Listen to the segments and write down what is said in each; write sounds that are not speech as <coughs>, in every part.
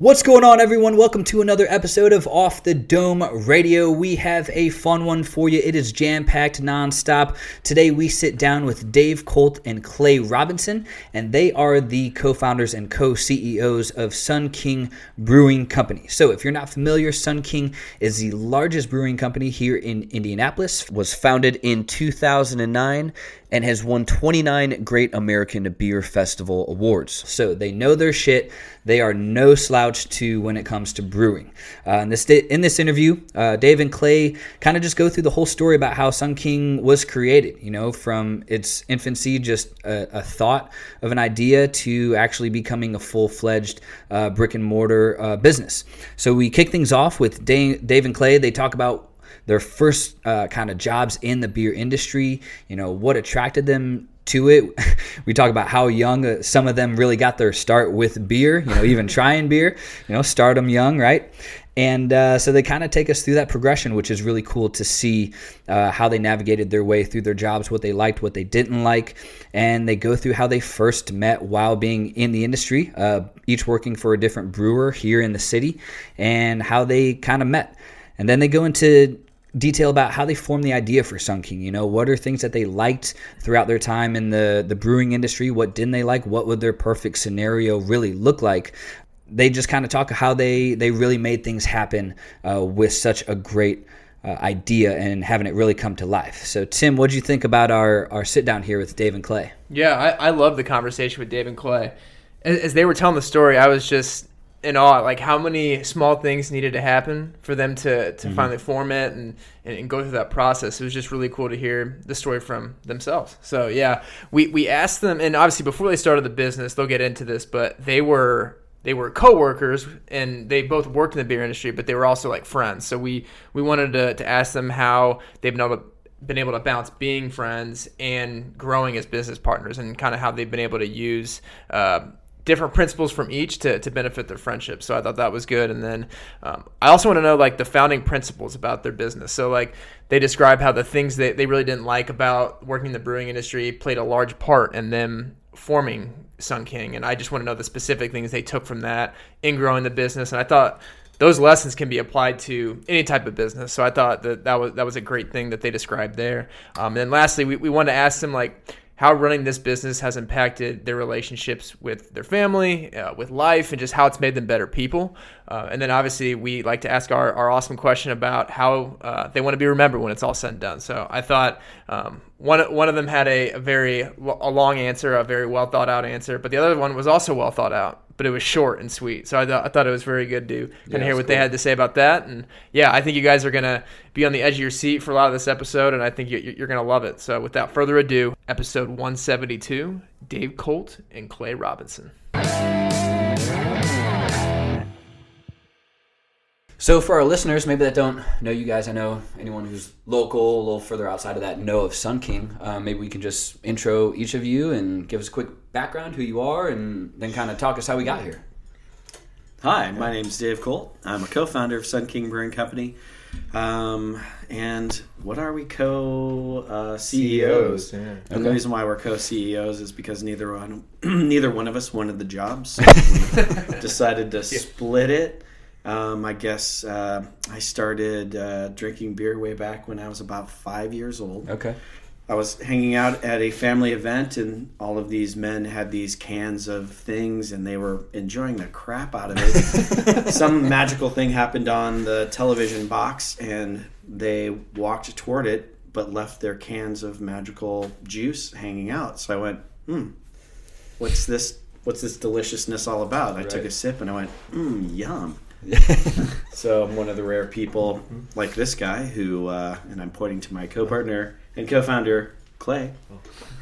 What's going on, everyone? Welcome to another episode of Off the Dome Radio. We have a fun one for you. It is jam packed nonstop. Today, we sit down with Dave Colt and Clay Robinson, and they are the co founders and co CEOs of Sun King Brewing Company. So, if you're not familiar, Sun King is the largest brewing company here in Indianapolis, was founded in 2009 and has won 29 Great American Beer Festival awards. So they know their shit. They are no slouch to when it comes to brewing. Uh, in this in this interview, uh, Dave and Clay kind of just go through the whole story about how Sun King was created. You know, from its infancy, just a, a thought of an idea to actually becoming a full fledged uh, brick and mortar uh, business. So we kick things off with Dave, Dave and Clay. They talk about their first uh, kind of jobs in the beer industry, you know, what attracted them to it. <laughs> We talk about how young uh, some of them really got their start with beer, you know, even <laughs> trying beer, you know, start them young, right? And uh, so they kind of take us through that progression, which is really cool to see uh, how they navigated their way through their jobs, what they liked, what they didn't like. And they go through how they first met while being in the industry, uh, each working for a different brewer here in the city, and how they kind of met. And then they go into detail about how they formed the idea for Sun King. You know, what are things that they liked throughout their time in the the brewing industry? What didn't they like? What would their perfect scenario really look like? They just kind of talk how they they really made things happen uh, with such a great. Uh, idea and having it really come to life. So, Tim, what do you think about our, our sit down here with Dave and Clay? Yeah, I, I love the conversation with Dave and Clay. As, as they were telling the story, I was just in awe like how many small things needed to happen for them to, to mm-hmm. finally form it and, and, and, go through that process. It was just really cool to hear the story from themselves. So yeah we, we asked them and obviously before they started the business they'll get into this but they were they were co-workers and they both worked in the beer industry but they were also like friends. So we we wanted to, to ask them how they've been able to been able to balance being friends and growing as business partners and kind of how they've been able to use uh, different principles from each to, to benefit their friendship. So I thought that was good. And then um, I also want to know like the founding principles about their business. So like they describe how the things that they really didn't like about working in the brewing industry played a large part in them forming Sun King. And I just want to know the specific things they took from that in growing the business. And I thought those lessons can be applied to any type of business. So I thought that that was that was a great thing that they described there. Um, and then lastly, we, we wanted to ask them like how running this business has impacted their relationships with their family, uh, with life, and just how it's made them better people. Uh, and then obviously, we like to ask our, our awesome question about how uh, they want to be remembered when it's all said and done. So I thought um, one, one of them had a, a very a long answer, a very well thought out answer, but the other one was also well thought out but it was short and sweet. So I, th- I thought it was very good to kind of yeah, hear what cool. they had to say about that. And yeah, I think you guys are going to be on the edge of your seat for a lot of this episode, and I think you, you're going to love it. So without further ado, episode 172 Dave Colt and Clay Robinson. So, for our listeners, maybe that don't know you guys, I know anyone who's local, a little further outside of that, know of Sun King. Uh, maybe we can just intro each of you and give us a quick background, who you are, and then kind of talk us how we got here. Hi, my name is Dave Colt. I'm a co-founder of Sun King Brewing Company. Um, and what are we co uh, CEOs? Yeah. And okay. the reason why we're co CEOs is because neither one <clears throat> neither one of us wanted the job, so <laughs> we decided to split it. Um, I guess uh, I started uh, drinking beer way back when I was about five years old. Okay. I was hanging out at a family event, and all of these men had these cans of things, and they were enjoying the crap out of it. <laughs> Some magical thing happened on the television box, and they walked toward it, but left their cans of magical juice hanging out. So I went, "Hmm, what's this? What's this deliciousness all about?" I right. took a sip, and I went, "Hmm, yum." So I'm one of the rare people like this guy who, uh, and I'm pointing to my co-partner and co-founder Clay.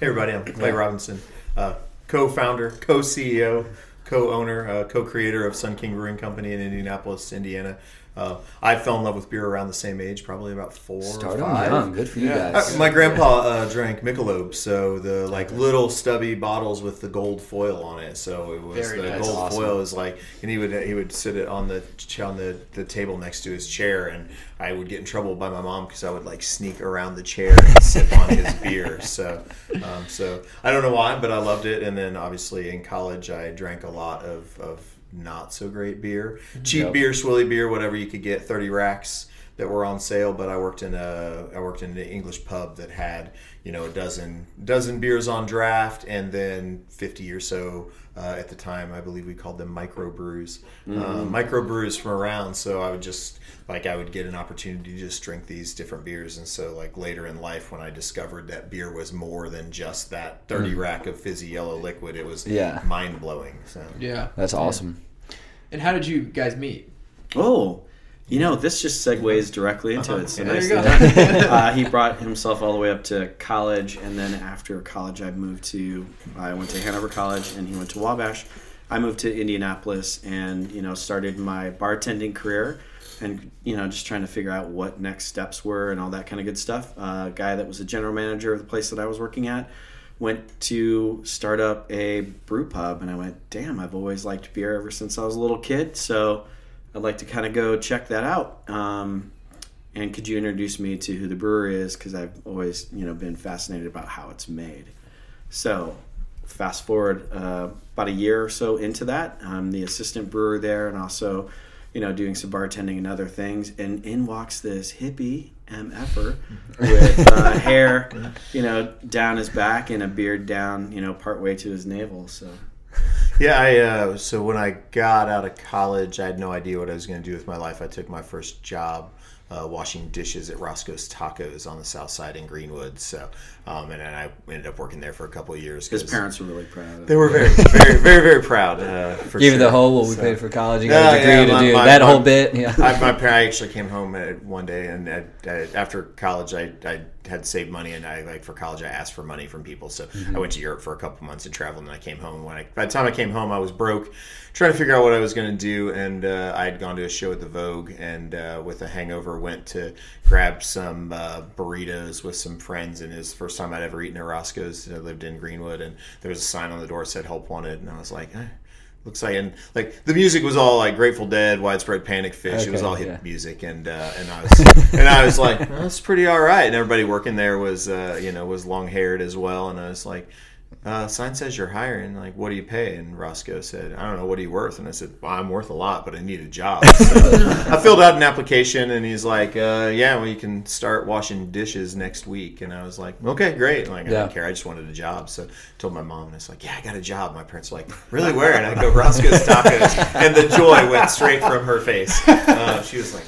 Hey everybody, I'm Clay Robinson, uh, co-founder, co-CEO, co-owner, uh, co-creator of Sun King Brewing Company in Indianapolis, Indiana. Uh, I fell in love with beer around the same age, probably about four Start or five. Young. Good for you yeah. guys. Uh, my grandpa uh, drank Michelob, so the like little stubby bottles with the gold foil on it. So it was Very the nice. gold awesome. foil is like, and he would he would sit it on the on the, the table next to his chair, and I would get in trouble by my mom because I would like sneak around the chair and sip on his <laughs> beer. So um, so I don't know why, but I loved it. And then obviously in college, I drank a lot of of not so great beer, cheap yep. beer, swilly beer, whatever you could get, thirty racks that were on sale. But I worked in a I worked in an English pub that had you know a dozen dozen beers on draft, and then fifty or so uh, at the time. I believe we called them microbrews, mm-hmm. uh, microbrews from around. So I would just like I would get an opportunity to just drink these different beers, and so like later in life when I discovered that beer was more than just that thirty mm. rack of fizzy yellow liquid, it was yeah mind blowing. So yeah, that's awesome. And how did you guys meet? Oh, you know, this just segues directly into uh-huh. it. So nice <laughs> uh, he brought himself all the way up to college, and then after college, I moved to. I went to Hanover College, and he went to Wabash. I moved to Indianapolis, and you know, started my bartending career, and you know, just trying to figure out what next steps were and all that kind of good stuff. Uh, a guy that was a general manager of the place that I was working at went to start up a brew pub, and I went, "Damn, I've always liked beer ever since I was a little kid." So I'd like to kind of go check that out. Um, and could you introduce me to who the brewer is? Because I've always, you know, been fascinated about how it's made. So, fast forward uh, about a year or so into that, I'm the assistant brewer there, and also, you know, doing some bartending and other things. And in walks this hippie mf'er with uh, <laughs> hair, you know, down his back and a beard down, you know, partway to his navel. So yeah, I uh, so when I got out of college, I had no idea what I was going to do with my life. I took my first job uh, washing dishes at Roscoe's Tacos on the south side in Greenwood. So, um, and, I ended up working there for a couple of years. His parents were really proud. They were very, <laughs> very, very, very proud. Uh, for Give sure. the whole what we so, paid for college. You got a degree yeah, to my, do my, that my, whole bit. Yeah. I, my <laughs> parents actually came home one day, and after college, I, I had saved money, and I like for college, I asked for money from people. So mm-hmm. I went to Europe for a couple months and traveled, and then I came home. When I by the time I came home, I was broke, trying to figure out what I was going to do, and uh, I had gone to a show at the Vogue, and uh, with a hangover, went to grab some uh, burritos with some friends. And his was the first time I'd ever eaten at Roscoe's. I lived in Greenwood, and there was a sign on the door that said "Help Wanted," and I was like. Eh looks like and like the music was all like Grateful Dead, Widespread Panic, Phish. Okay, it was all hip yeah. music, and uh, and I was <laughs> and I was like, that's pretty all right. And everybody working there was uh, you know was long haired as well, and I was like, uh, sign says you're hiring. Like, what do you pay? And Roscoe said, I don't know. What are you worth? And I said, well, I'm worth a lot, but I need a job. <laughs> So I filled out an application, and he's like, uh, Yeah, well, you can start washing dishes next week. And I was like, Okay, great. Like, yeah. I don't care. I just wanted a job. So I told my mom, and I was like, Yeah, I got a job. My parents were like, Really? Where? And I go, Roscoe's Tacos. And the joy went straight from her face. Uh, she was like,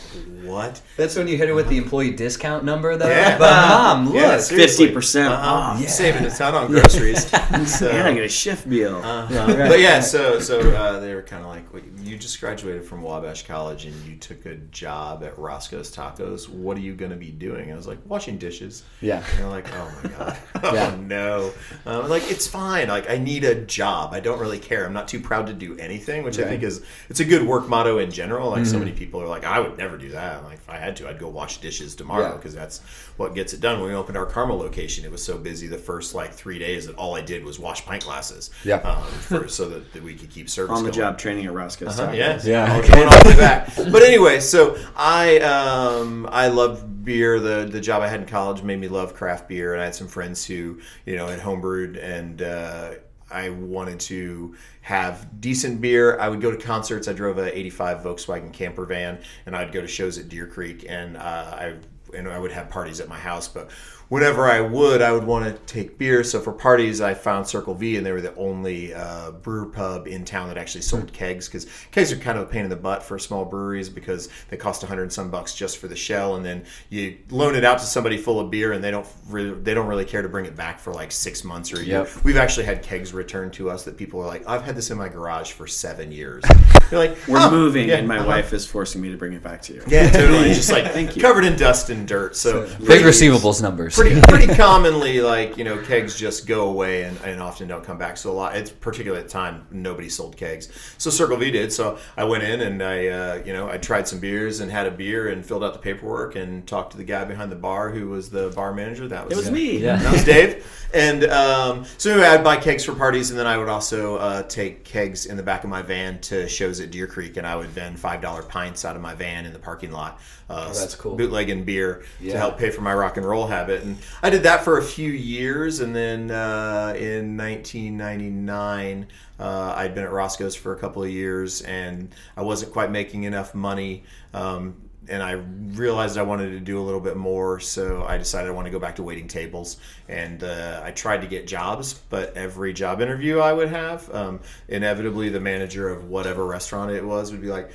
what? That's when you hit it with the employee discount number, though. Yeah. But mom, look, fifty percent uh-huh. off. Yeah. Saving a ton on groceries. <laughs> so, and I get a shift meal. Uh, yeah, right. But yeah, so so uh, they were kind of like, you just graduated from Wabash College and you took a job at Roscoe's Tacos. What are you going to be doing? I was like, washing dishes. Yeah. And they're like, oh my god, <laughs> <laughs> oh yeah. no. Um, like it's fine. Like I need a job. I don't really care. I'm not too proud to do anything, which right. I think is it's a good work motto in general. Like mm-hmm. so many people are like, I would never do that. Like if I had to, I'd go wash dishes tomorrow because yeah. that's what gets it done. When we opened our Carmel location, it was so busy the first like three days that all I did was wash pint glasses. Yeah. Um, for, so that, that, we could keep service on the going. job training at Roscoe's. Uh-huh, yes. Yeah. Going all the way back. <laughs> But anyway, so I um, I love beer. The the job I had in college made me love craft beer, and I had some friends who you know had homebrewed and. Uh, I wanted to have decent beer. I would go to concerts. I drove a '85 Volkswagen camper van, and I'd go to shows at Deer Creek, and uh, I and I would have parties at my house. But whenever I would, I would want to take beer. So for parties, I found Circle V, and they were the only uh, brewer pub in town that actually sold kegs because kegs are kind of a pain in the butt for small breweries because they cost a hundred and some bucks just for the shell, and then you loan it out to somebody full of beer, and they don't really, they don't really care to bring it back for like six months or a year. Yep. We've actually had kegs returned to us that people are like, I've had this in my garage for seven years. <laughs> You're like, we're oh, moving, yeah, and my uh-huh. wife is forcing me to bring it back to you. Yeah, totally. <laughs> Just like Thank you. covered in dust and dirt. So, so big receivables numbers pretty <laughs> pretty commonly like you know kegs just go away and, and often don't come back. So a lot, it's particularly at the time nobody sold kegs. So Circle V did. So I went in and I uh, you know I tried some beers and had a beer and filled out the paperwork and talked to the guy behind the bar who was the bar manager. That was it was me. Yeah, that was Dave. And um, so anyway, I'd buy kegs for parties, and then I would also uh, take kegs in the back of my van to shows at Deer Creek, and I would vend five dollar pints out of my van in the parking lot. Uh, oh, that's cool. Bootlegging beer yeah. to help pay for my rock and roll habit, And I did that for a few years, and then uh, in 1999, uh, I'd been at Roscoe's for a couple of years, and I wasn't quite making enough money. Um, and I realized I wanted to do a little bit more, so I decided I want to go back to waiting tables. And uh, I tried to get jobs, but every job interview I would have, um, inevitably the manager of whatever restaurant it was would be like,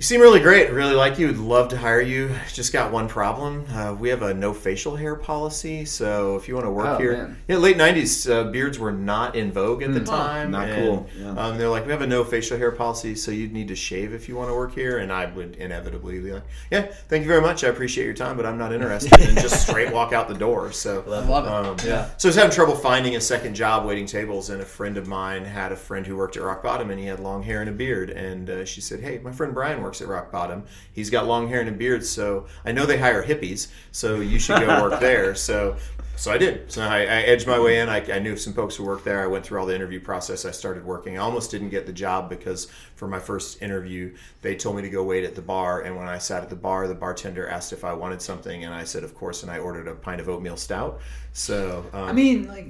you seem really great. Really like you. Would love to hire you. Just got one problem. Uh, we have a no facial hair policy. So if you want to work Oh, here, man. yeah, late '90s uh, beards were not in vogue at the Mm. time. not and, cool, yeah. Um, they're like, we have a no facial hair policy, so you'd need to shave if you want to work here. And I would inevitably be like, yeah, thank you very much. I appreciate your time, but I'm not interested. and just <laughs> straight walk out the door. So I love it. um, Yeah. So I was having trouble finding a second job waiting tables, and a friend of mine had a friend who worked at Rock Bottom, and he had long hair and a beard. And uh, she said, "Hey, my friend Brian works at Rock Bottom. He's got long hair and a beard, so I know they hire hippies, so you should go work <laughs> there." So. So I did. So I, I edged my way in. I, I knew some folks who worked there. I went through all the interview process. I started working. I almost didn't get the job because for my first interview, they told me to go wait at the bar. And when I sat at the bar, the bartender asked if I wanted something, and I said, "Of course." And I ordered a pint of oatmeal stout. So um, I mean, like,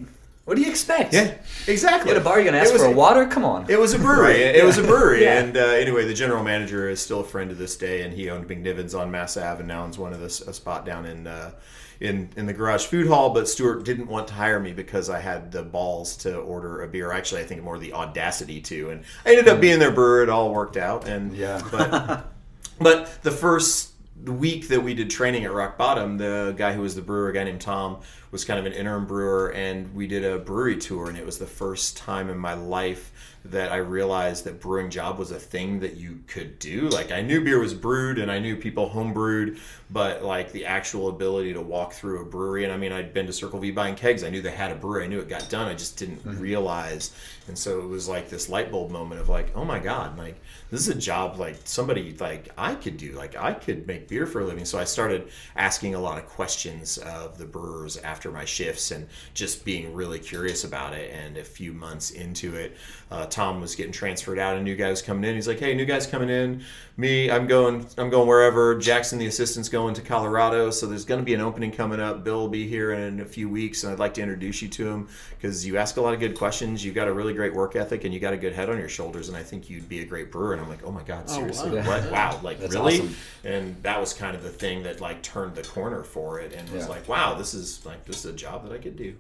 what do you expect? yeah, exactly. At a bar, you're gonna ask was for a a- water? Come on. It was a brewery. It was a brewery. Yeah. And uh, anyway, the general manager is still a friend to this day, and he owned McNiven's on Mass Ave, and now owns one of this a spot down in uh, in in the Garage Food Hall. But Stuart didn't want to hire me because I had the balls to order a beer. Actually, I think more the audacity to, and I ended up being their brewer. It all worked out, and Yeah. but <laughs> but the first week that we did training at Rock Bottom, the guy who was the brewer, a guy named Tom, was kind of an interim brewer, and we did a brewery tour, and it was the first time in my life that I realized that brewing job was a thing that you could do. Like I knew beer was brewed and I knew people home brewed, but like the actual ability to walk through a brewery and I mean I'd been to Circle V buying kegs. I knew they had a brewery. I knew it got done. I just didn't mm-hmm. realize. And so it was like this light bulb moment of like, oh my God, like this is a job like somebody like I could do. Like I could make beer for a living. So I started asking a lot of questions of the brewers after my shifts and just being really curious about it. And a few months into it, uh, Tom was getting transferred out. A new guy was coming in. He's like, "Hey, new guy's coming in. Me, I'm going. I'm going wherever. Jackson, the assistant's going to Colorado. So there's going to be an opening coming up. Bill will be here in a few weeks, and I'd like to introduce you to him because you ask a lot of good questions. You've got a really great work ethic, and you got a good head on your shoulders. And I think you'd be a great brewer." And I'm like, "Oh my God, seriously? wow. What? Wow! Like That's really?" awesome. And that was kind of the thing that like turned the corner for it, and was like, "Wow, this is like this is a job that I could do."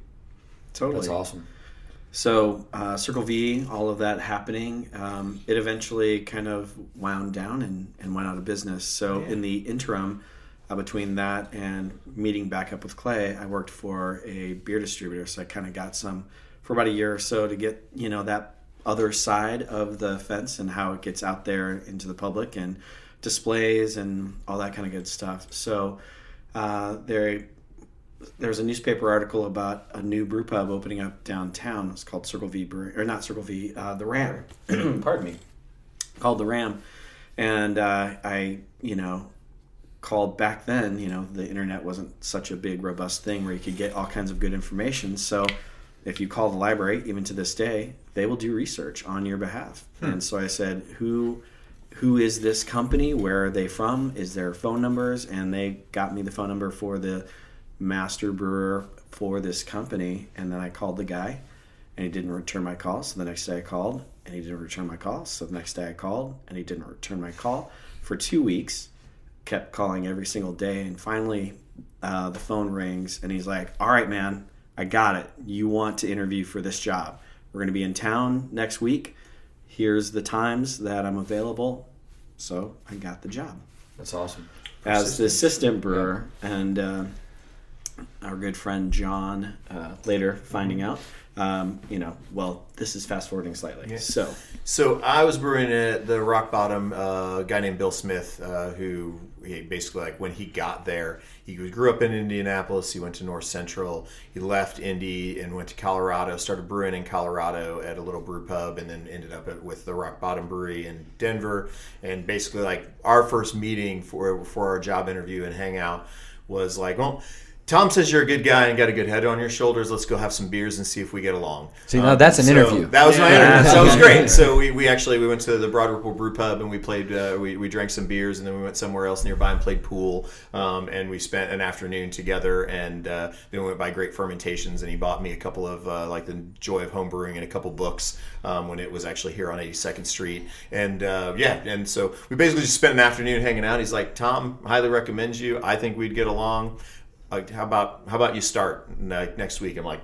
Totally. That's awesome. So uh, Circle V, all of that happening, um, it eventually kind of wound down and, and went out of business. So in the interim, uh, between that and meeting back up with Clay, I worked for a beer distributor. So I kind of got some for about a year or so to get you know that other side of the fence and how it gets out there into the public and displays and all that kind of good stuff. So uh, there there was a newspaper article about a new brew pub opening up downtown. It's called Circle V Brewery, or not Circle V, uh, the Ram, <clears throat> Pardon me. called the Ram. And uh, I, you know, called back then. You know, the internet wasn't such a big, robust thing where you could get all kinds of good information. So if you call the library, even to this day, they will do research on your behalf. And so I said, who who is this company? Where are they from? Is there phone numbers? And they got me the phone number for the master brewer for this company. And then I called the guy, and he didn't return my call. So the next day I called, and he didn't return my call. So the next day I called, and he didn't return my call for two weeks. Kept calling every single day, and finally uh, the phone rings, and he's like, "All right, man, I got it. You want to interview for this job? We're going to be in town next week. Here's the times that I'm available." So I got the job That's awesome. as the assistant brewer, and uh, our good friend John uh, later finding out. Um, you know, well, this is fast forwarding slightly. So So I was brewing at the Rock Bottom. Uh, a guy named Bill Smith, uh, who he basically like when he got there, he grew up in Indianapolis. He went to North Central. He left Indy and went to Colorado. Started brewing in Colorado at a little brew pub, and then ended up at, with the Rock Bottom Brewery in Denver. And basically, like our first meeting for for our job interview and hangout was like, well. Tom says you're a good guy and got a good head on your shoulders. Let's go have some beers and see if we get along. See, now that's an so interview. That was my interview. So it was <laughs> great. So we, we actually we went to the Broad Ripple Brew Pub and we played. Uh, we, we drank some beers and then we went somewhere else nearby and played pool. Um, and we spent an afternoon together. And uh, then we went by Great Fermentations and he bought me a couple of uh, like the Joy of Home Brewing and a couple books um, when it was actually here on 82nd Street. And uh, yeah, and so we basically just spent an afternoon hanging out. He's like, Tom, highly recommend you. I think we'd get along like how about how about you start ne- next week? I'm like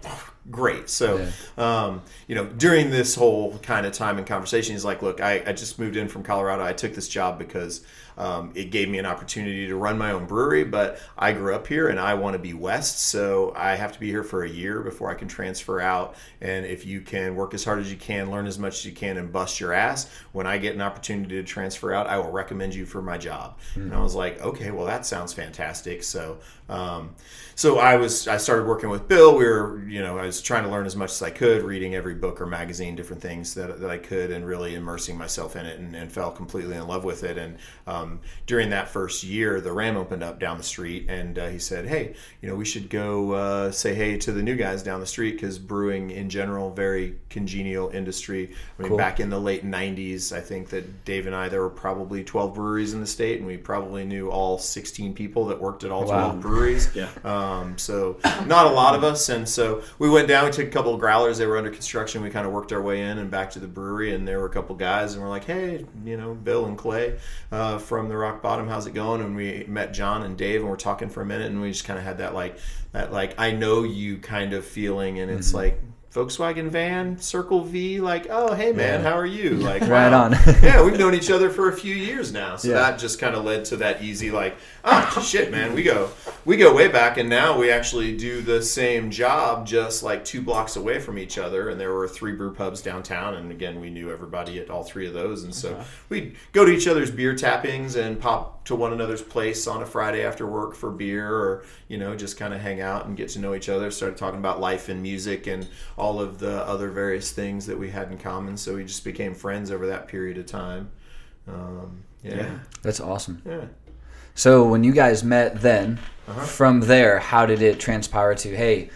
great. So um, you know during this whole kind of time and conversation he's like look I, I just moved in from colorado. I took this job because um, it gave me an opportunity to run my own brewery but i grew up here and i want to be west so i have to be here for a year before i can transfer out and if you can work as hard as you can learn as much as you can and bust your ass when i get an opportunity to transfer out i will recommend you for my job and i was like okay well that sounds fantastic so um, so I was I started working with Bill. We were you know I was trying to learn as much as I could, reading every book or magazine, different things that, that I could, and really immersing myself in it, and, and fell completely in love with it. And um, during that first year, the Ram opened up down the street, and uh, he said, "Hey, you know we should go uh, say hey to the new guys down the street because brewing in general very congenial industry. I mean, Cool. back in the late '90s, I think that Dave and I there were probably 12 breweries in the state, and we probably knew all 16 people that worked at all Wow. 12 breweries. Yeah. Um, so not a lot of us, and so we went down. We took a couple of growlers. They were under construction. We kind of worked our way in and back to the brewery, and there were a couple guys, and we're like, "Hey, you know, Bill and Clay uh, from the Rock Bottom, how's it going?" And we met John and Dave, and we're talking for a minute, and we just kind of had that like that like I know you kind of feeling, and it's mm-hmm. like. Volkswagen van, Circle V, like, oh, hey man, how are you? <laughs> Like, Right wow. on. <laughs> <laughs> yeah, we've known each other for a few years now, so Yeah. that just kind of led to that easy, like, oh shit, man, we go, we go way back, and now we actually do the same job, just like two blocks away from each other. And there were three brew pubs downtown, and again, we knew everybody at all three of those, and so we'd go to each other's beer tappings and pop to one another's place on a Friday after work for beer, or you know, just kind of hang out and get to know each other. Started talking about life and music and all of the other various things that we had in common. So we just became friends over that period of time. Um, yeah. Yeah. That's awesome. Yeah. So when you guys met then, Uh-huh. from there, how did it transpire to, hey,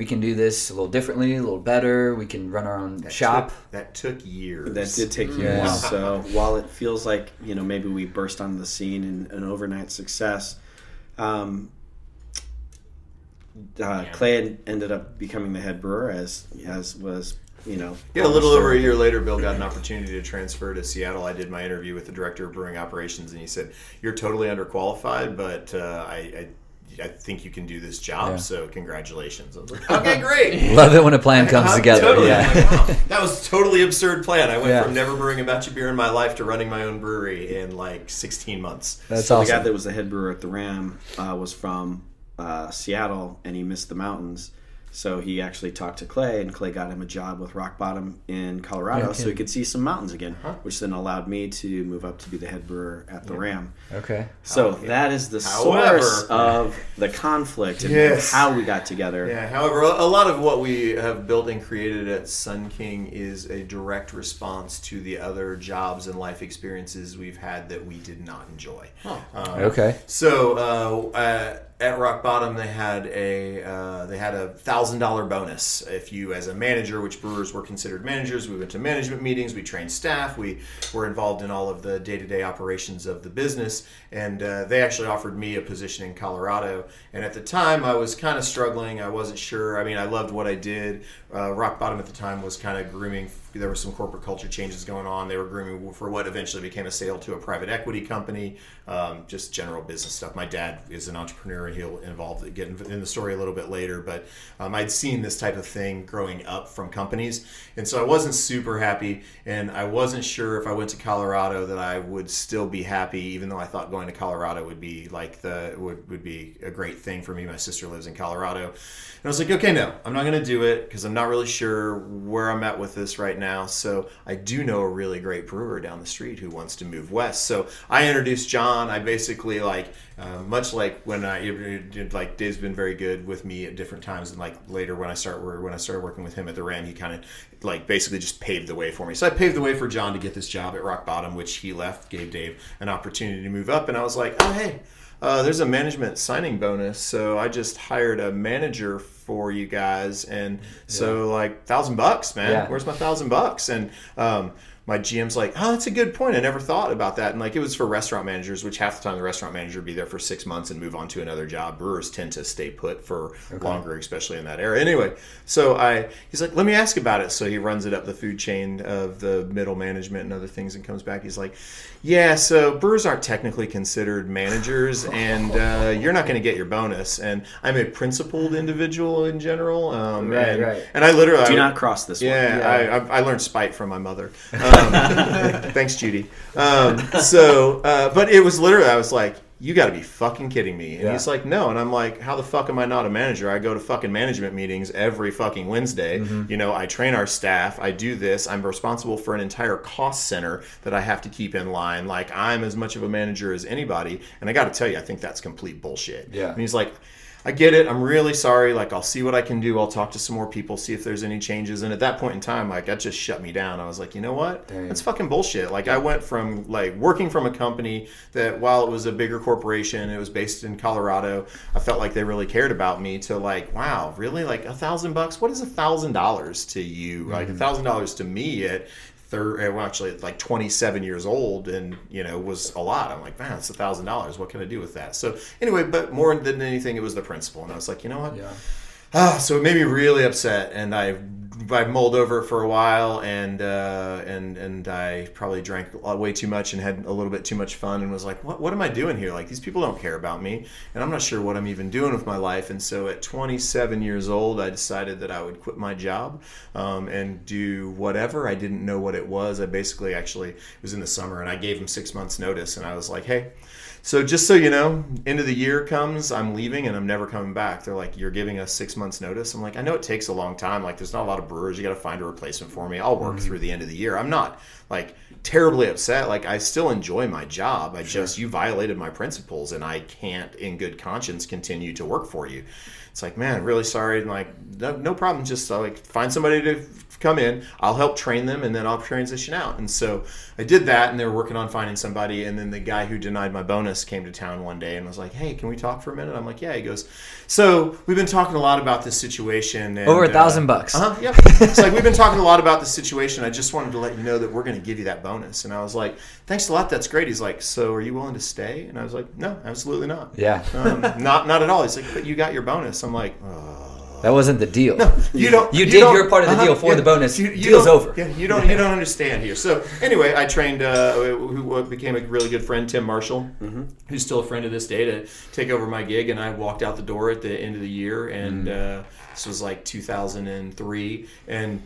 we can do this a little differently, a little better. We can run our own shop. Took- that took years. That did take years. Yeah. So <laughs> while it feels like you know maybe we burst onto the scene and an overnight success, um, uh, Clay ended up becoming the head brewer as as was you know Yeah, a little over a year later, Bill got an opportunity to transfer to Seattle. I did my interview with the director of brewing operations, and he said, "You're totally underqualified, but uh, I, I, I think you can do this job. Yeah. So congratulations." I was like, "Okay, great." Love it when a plan comes How- together. Totally. Yeah. Like, wow, <laughs> that was a totally absurd plan. I went Yeah. from never brewing a batch of beer in my life to running my own brewery in like 16 months. That's so the guy that was the head brewer at the Ram uh, was from uh, Seattle, and he missed the mountains. So he actually talked to Clay, and Clay got him a job with Rock Bottom in Colorado, Yeah, so he could see some mountains again, which then allowed me to move up to be the head brewer at the Ram. okay. So How- that is the However- source of the conflict and Yes. how we got together. Yeah. However, a a lot of what we have built and created at Sun King is a direct response to the other jobs and life experiences we've had that we did not enjoy. Um, Okay. So uh, uh, at Rock Bottom, they had a uh, they had a thousand dollar bonus if you, as a manager, which brewers were considered managers. We went to management meetings, we trained staff, we were involved in all of the day to day operations of the business, and uh, they actually offered me a position in Colorado. And at the time, I was kind of struggling. I wasn't sure. I mean, I loved what I did. Uh, Rock Bottom at the time was kind of grooming. There were some corporate culture changes going on. They were grooming for what eventually became a sale to a private equity company. Um, just general business stuff. My dad is an entrepreneur, and he'll involve get in the story a little bit later. But um, I'd seen this type of thing growing up from companies, and so I wasn't super happy, and I wasn't sure if I went to Colorado that I would still be happy, even though I thought going to Colorado would be like the would would be a great thing for me. My sister lives in Colorado, I was like, okay, no, I'm not going to do it because I'm not really sure where I'm at with this right now. So I do know a really great brewer down the street who wants to move west. So I introduced John. I basically like, uh, much like when I did like Dave's been very good with me at different times, and like later when I start when I started working with him at the Ram, he kind of like basically just paved the way for me. So I paved the way for John to get this job at Rock Bottom, which he left, gave Dave an opportunity to move up, and I was like, oh hey. Uh, there's a management signing bonus, so I just hired a manager for you guys, and so like thousand bucks, man. Yeah. Where's my thousand bucks? And um, my GM's like, oh, that's a good point. I never thought about that. And like it was for restaurant managers, which half the time the restaurant manager would be there for six months and move on to another job. Brewers tend to stay put for okay. longer, especially in that era. Anyway, so I he's like, let me ask about it. So he runs it up the food chain of the middle management and other things and comes back. He's like, yeah, so brewers aren't technically considered managers, and uh, you're not going to get your bonus. And I'm a principled individual in general. Um, right, and, right. And I literally do I, not cross this. Yeah, yeah. I, I, learned spite from my mother. Um, <laughs> thanks, Judy. Um, so, uh, but it was literally I was like, you got to be fucking kidding me. And yeah. he's like, no. And I'm like, how the fuck am I not a manager? I go to fucking management meetings every fucking Wednesday. Mm-hmm. You know, I train our staff. I do this. I'm responsible for an entire cost center that I have to keep in line. Like, I'm as much of a manager as anybody. And I got to tell you, I think that's complete bullshit. Yeah. And he's like, I get it. I'm really sorry. Like, I'll see what I can do. I'll talk to some more people, see if there's any changes. And at that point in time, like, that just shut me down. I was like, you know what? Dang. That's fucking bullshit. Like, I went from like working from a company that, while it was a bigger corporation, it was based in Colorado. I felt like they really cared about me. To like, wow, really? Like a thousand bucks? What is a thousand dollars to you? Like a mm-hmm. thousand dollars to me at third, uh, well, actually like 27 years old and, you know, was a lot. I'm like, man, it's a thousand dollars. What can I do with that? So anyway, but more than anything, it was the principle. And I was like, you know what? Yeah. Ah, so it made me really upset, and I I mulled over it for a while, and uh, and and I probably drank way too much and had a little bit too much fun, and was like, what what am I doing here? Like these people don't care about me, and I'm not sure what I'm even doing with my life. And so at 27 years old, I decided that I would quit my job um, and do whatever. I didn't know what it was. I basically actually it was in the summer, and I gave them six months notice, and I was like, hey so just so you know, end of the year comes, I'm leaving and I'm never coming back. They're like, you're giving us six months notice. I'm like, I know it takes a long time. Like, there's not a lot of brewers. You got to find a replacement for me. I'll work mm-hmm. through the end of the year. I'm not like terribly upset. Like, I still enjoy my job. I sure. just you violated my principles, and I can't, in good conscience, continue to work for you. It's like, man, really sorry. And like, no, no problem. Just uh, like find somebody to come in. I'll help train them, and then I'll transition out. And so I did that, and they were working on finding somebody. And then the guy who denied my bonus came to town one day and was like, "Hey, can we talk for a minute?" I'm like, "Yeah." He goes, "So we've been talking a lot about this situation. And, Over a thousand uh, bucks. Uh huh. Yep. <laughs> it's like we've been talking a lot about this situation. I just wanted to let you know that we're going to give you that bonus." And I was like, "Thanks a lot. That's great." He's like, "So are you willing to stay?" And I was like, "No, absolutely not. Yeah. Um, not not at all." He's like, "But you got your bonus." I'm like, "Oh." That wasn't the deal. No, you don't. You, you did don't, your part of the uh-huh, deal for yeah, the bonus. You, you Deal's over. Yeah, you don't. You don't understand here. So anyway, I trained uh, who became a really good friend, Tim Marshall, mm-hmm. who's still a friend to this day, to take over my gig, and I walked out the door at the end of the year, and mm-hmm. uh, this was like 2003, and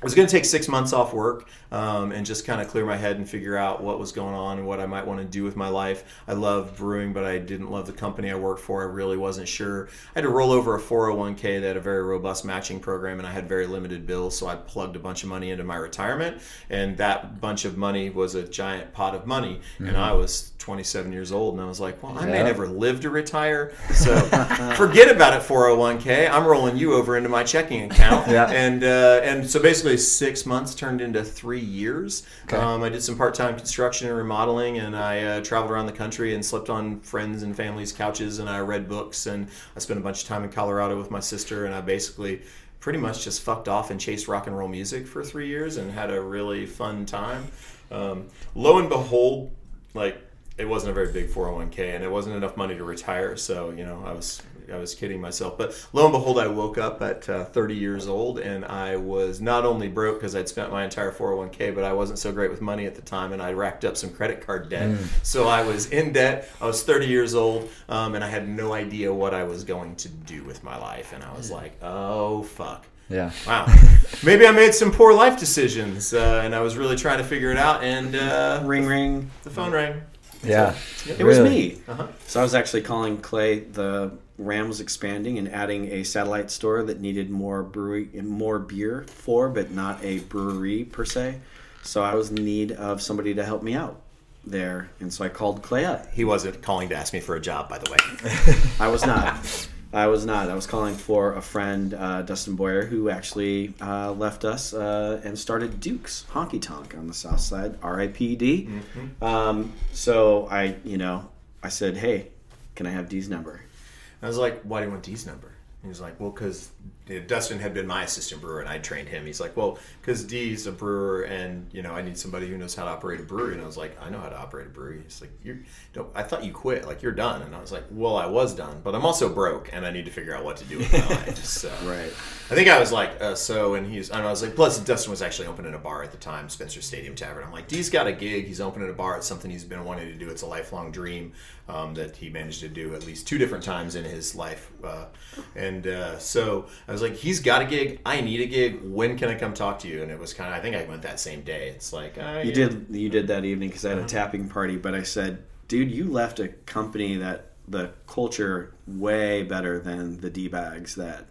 I was going to take six months off work um, and just kind of clear my head and figure out what was going on and what I might want to do with my life. I love brewing, but I didn't love the company I worked for. I really wasn't sure. I had to roll over a 401k that had a very robust matching program, and I had very limited bills, so I plugged a bunch of money into my retirement, and that bunch of money was a giant pot of money, mm-hmm. and I was 27 years old, and I was like, well, I may never live to retire, <laughs> so forget about it 401k. I'm rolling you over into my checking account, <laughs> yeah. and uh, and so basically six months turned into three years. Okay. Um, I did some part-time construction and remodeling, and I uh, traveled around the country and slept on friends and families' couches, and I read books, and I spent a bunch of time in Colorado with my sister, and I basically pretty much just fucked off and chased rock and roll music for three years and had a really fun time. Um, lo and behold, like it wasn't a very big 401k and it wasn't enough money to retire. So, you know, I was I was kidding myself. But lo and behold, I woke up at uh, 30 years old and I was not only broke because I'd spent my entire 401k, but I wasn't so great with money at the time and I racked up some credit card debt. Mm. So I was in debt. I was 30 years old um, and I had no idea what I was going to do with my life. And I was like, oh, fuck. Yeah. Wow. <laughs> Maybe I made some poor life decisions, uh, and I was really trying to figure it out. And uh, ring, ring. The phone rang. Yeah. So, it really. was me. Uh-huh. So I was actually calling Clay the Ram was expanding and adding a satellite store that needed more brewery more beer for, but not a brewery per se. So I was in need of somebody to help me out there, and so I called Clay up. He wasn't calling to ask me for a job, by the way. <laughs> I was not. I was not. I was calling for a friend, uh, Dustin Boyer, who actually uh, left us uh, and started Duke's Honky Tonk on the South Side, R.I.P.D. Mm-hmm. Um, so I, you know, I said, hey, can I have D's number? I was like, why do you want D's number? He was like, well, because Dustin had been my assistant brewer and I trained him. He's like, well, because D's a brewer and you know I need somebody who knows how to operate a brewery. And I was like, I know how to operate a brewery. He's like, you don't. I thought you quit. Like you're done. And I was like, well, I was done, but I'm also broke and I need to figure out what to do with my <laughs> life. So Right. I think I was like, uh, so, and he's, and I was like, plus Dustin was actually opening a bar at the time, Spencer Stadium Tavern. I'm like, D's got a gig. He's opening a bar. It's something he's been wanting to do. It's a lifelong dream um, that he managed to do at least two different times in his life. Uh, and uh, so I was like, he's got a gig. I need a gig. When can I come talk to you? And it was kind of, I think I went that same day. It's like, uh, You yeah. did you did that evening because I had a tapping party, but I said, dude, you left a company that the culture way better than the d bags that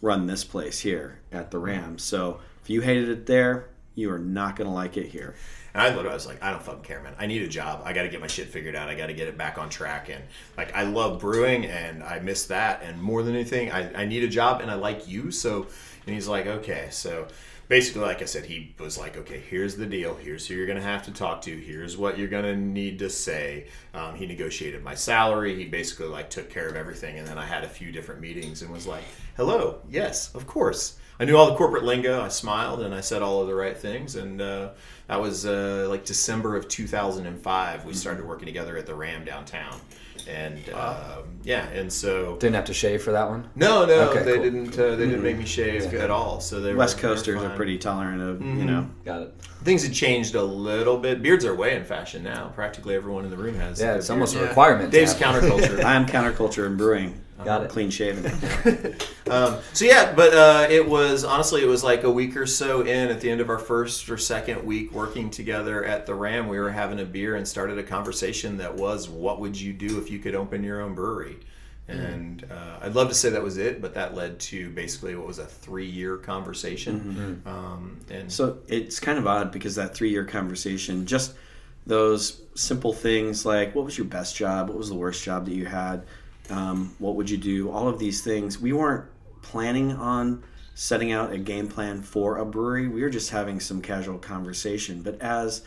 run this place here at the Rams. So if you hated it there, you are not going to like it here. And I literally was like, I don't fucking care, man. I need a job. I got to get my shit figured out. I got to get it back on track. And like, I love brewing, and I miss that. And more than anything, I, I need a job, and I like you. So, and he's like, okay. So, basically, like I said, he was like, okay, here's the deal. Here's who you're gonna have to talk to. Here's what you're gonna need to say. Um, he negotiated my salary. He basically like took care of everything. And then I had a few different meetings and was like, hello, yes, of course. I knew all the corporate lingo. I smiled and I said all of the right things. And uh, that was uh, like December of 2005. We started working together at the Ram downtown. And um, yeah, and so Didn't have to shave for that one. no, no, Okay, they cool. didn't. Uh, they didn't make me shave at all. So they West were, they were Coasters are pretty tolerant of you know. Got it. Things had changed a little bit. Beards are way in fashion now. Practically everyone in the room has. Yeah, it's beard. almost a requirement. to Dave's counterculture. <laughs> I am counterculture in brewing. Got it. Clean shaven. <laughs> Um, so yeah, but uh, it was honestly it was like a week or so in at the end of our first or second week working together at the Ram. We were having a beer and started a conversation that was, "What would you do if you could open your own brewery?" And uh, I'd love to say that was it, but that led to basically what was a three-year conversation. Um, and So it's kind of odd because that three year conversation, just those simple things like what was your best job? What was the worst job that you had? Um, what would you do? All of these things. We weren't planning on setting out a game plan for a brewery. We were just having some casual conversation. But as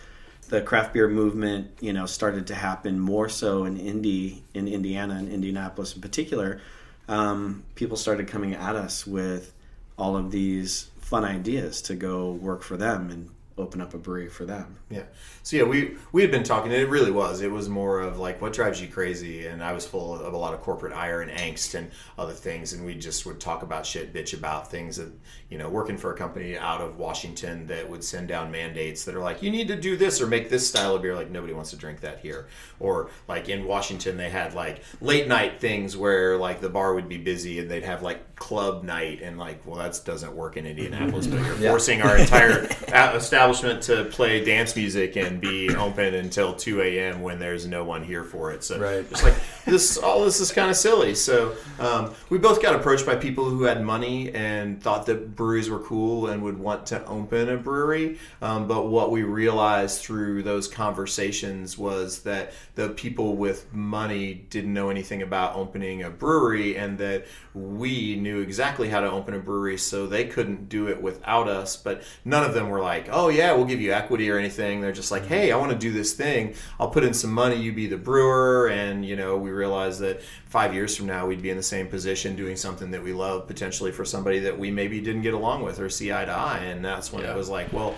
the craft beer movement, you know, started to happen more so in Indy, in Indiana and Indianapolis in particular, um, people started coming at us with all of these fun ideas to go work for them and open up a brewery for them. Yeah. So yeah, we we had been talking. And it really was. It was more of like what drives you crazy, and I was full of a lot of corporate ire and angst and other things, and we just would talk about shit, bitch about things that you know, working for a company out of Washington that would send down mandates that are like, you need to do this or make this style of beer. Like nobody wants to drink that here. Or like in Washington, they had like late night things where like the bar would be busy and they'd have like club night, and like, well, that doesn't work in Indianapolis, but you're <laughs> Yeah. forcing our entire establishment to play dance music and be open until 2 a.m. when there's no one here for it. So Right. just like this, all this is kind of silly. So um, we both got approached by people who had money and thought that breweries were cool and would want to open a brewery. Um, but what we realized through those conversations was that the people with money didn't know anything about opening a brewery and that we knew exactly how to open a brewery so they couldn't do it without us but none of them were like oh yeah we'll give you equity or anything they're just like hey i want to do this thing. I'll put in some money you be the brewer. And you know we realized that five years from now we'd be in the same position doing something that we love potentially for somebody that we maybe didn't get along with or see eye to eye. And that's when Yeah. it was like well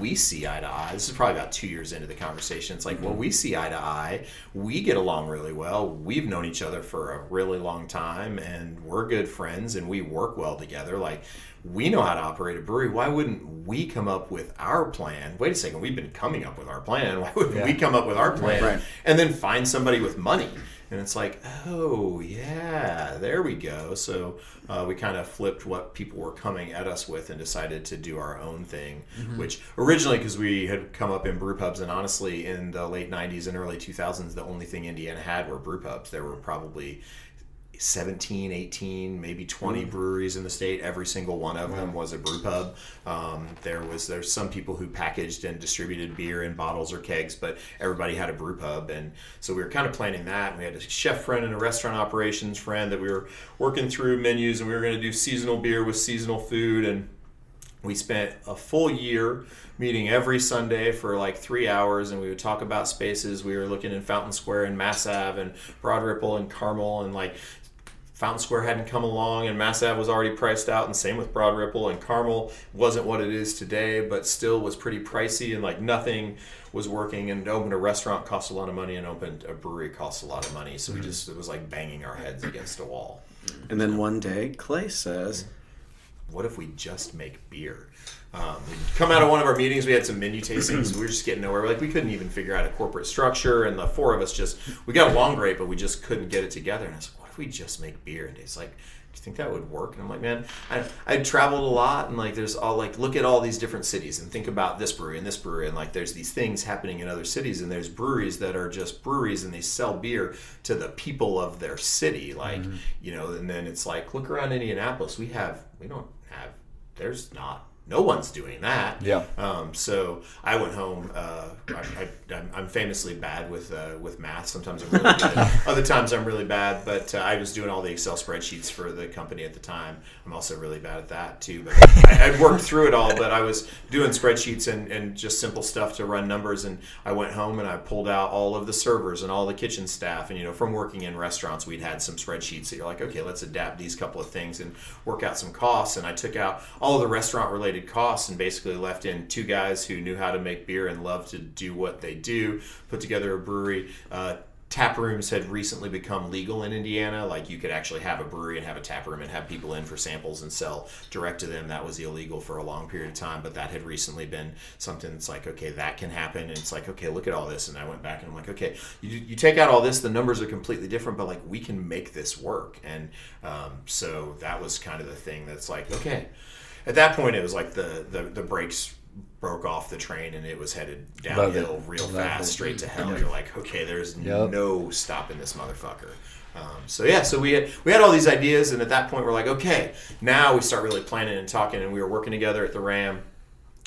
we see eye to eye. This is probably about two years into the conversation. It's like, well, mm-hmm. we see eye to eye. We get along really well. We've known each other for a really long time, and we're good friends, and we work well together. Like, we know how to operate a brewery. Why wouldn't we come up with our plan? Wait a second, we've been coming up with our plan. <laughs> Why wouldn't we come up with our plan Right. and then find somebody with money? And it's like, oh yeah, there we go. So uh, we kind of flipped what people were coming at us with and decided to do our own thing. Which originally, because we had come up in brew pubs, and honestly, in the late '90s and early 2000s, the only thing Indiana had were brew pubs. There were probably 17, 18, maybe 20 breweries in the state. Every single one of them was a brew pub. Um, there was there's some people who packaged and distributed beer in bottles or kegs, but everybody had a brew pub, and so we were kind of planning that. We had a chef friend and a restaurant operations friend that we were working through menus, and we were going to do seasonal beer with seasonal food and we spent a full year meeting every Sunday for like three hours, and we would talk about spaces. We were looking in Fountain Square and Mass Ave and Broad Ripple and Carmel, and like Fountain Square hadn't come along, and Mass Ave was already priced out, and same with Broad Ripple and Carmel wasn't what it is today, but still was pretty pricey, and like nothing was working. And opened a restaurant cost a lot of money, and opened a brewery cost a lot of money. So we just it was like banging our heads against a wall. And then one day, Clay says, what if we just make beer? Um, come out of one of our meetings, we had some menu tastings. we were just getting nowhere. Like we couldn't even figure out a corporate structure, and the four of us just we got along great, but we just couldn't get it together. And I was like, if we just make beer? And Dave's like, do you think that would work? And I'm like, man, I I traveled a lot, and like there's all like look at all these different cities and think about this brewery and this brewery, and like there's these things happening in other cities, and there's breweries that are just breweries and they sell beer to the people of their city, like mm-hmm. you know. And then it's like look around Indianapolis, we have we don't have there's not no one's doing that. Yeah. Um, so I went home. Uh, I, I, I'm famously bad with uh, with math. Sometimes I'm really good. <laughs> Other times I'm really bad. But uh, I was doing all the Excel spreadsheets for the company at the time. I'm also really bad at that too. But I, I worked through it all. But I was doing spreadsheets and, and just simple stuff to run numbers. And I went home and I pulled out all of the servers and all the kitchen staff. And you know, from working in restaurants, we'd had some spreadsheets that you're like, okay, let's adapt these couple of things and work out some costs. And I took out all of the restaurant related costs and basically left in two guys who knew how to make beer and loved to do what they do. Put together a brewery. Uh, tap rooms had recently become legal in Indiana. Like you could actually have a brewery and have a tap room and have people in for samples and sell direct to them. That was illegal for a long period of time, but that had recently been something that's like, okay, that can happen. And it's like, okay, look at all this. And I went back and I'm like, okay, you, you take out all this, the numbers are completely different, but like we can make this work. And um, so that was kind of the thing that's like, okay. At that point, it was like the, the, the brakes broke off the train and it was headed downhill real Love fast, it. straight to hell. You're like, okay, there's Yep. no stopping this motherfucker. Um, so yeah, so we had we had all these ideas, and at that point, we're like, okay, now we start really planning and talking, and we were working together at the Ram.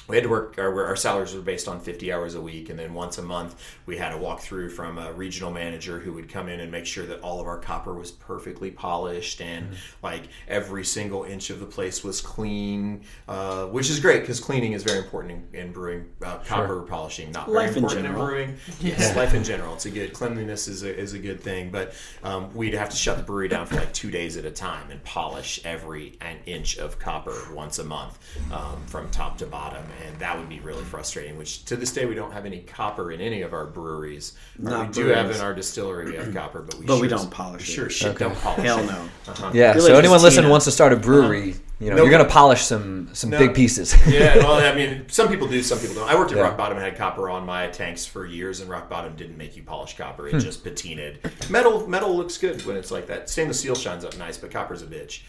We had to work. Our, our salaries were based on 50 hours a week, and then once a month we had a walkthrough from a regional manager who would come in and make sure that all of our copper was perfectly polished and like every single inch of the place was clean, uh, which is great because cleaning is very important in, in brewing. Uh, copper polishing, not Life very in important in general. brewing. <laughs> Yes, life in general. It's a good cleanliness is a, is a good thing, but um, we'd have to shut the brewery down for like two days at a time and polish every an inch of copper once a month um, from top to bottom, and that would be really frustrating. Which to this day we don't have any copper in any of our breweries. Not we do have in our distillery we have <clears throat> copper, but we But we don't polish it. Sure, shit, don't polish Hell it. no. Uh-huh. Yeah. Really so anyone listening wants to start a brewery, uh-huh. You know, No. you're gonna polish some some No. big pieces. <laughs> yeah, <laughs> well, I mean, some people do, some people don't. I worked at Yeah. Rock Bottom and had copper on my tanks for years, and Rock Bottom didn't make you polish copper; Hmm. it just patinaed. Metal, metal looks good when it's like that. Stainless steel shines up nice, but copper's a bitch.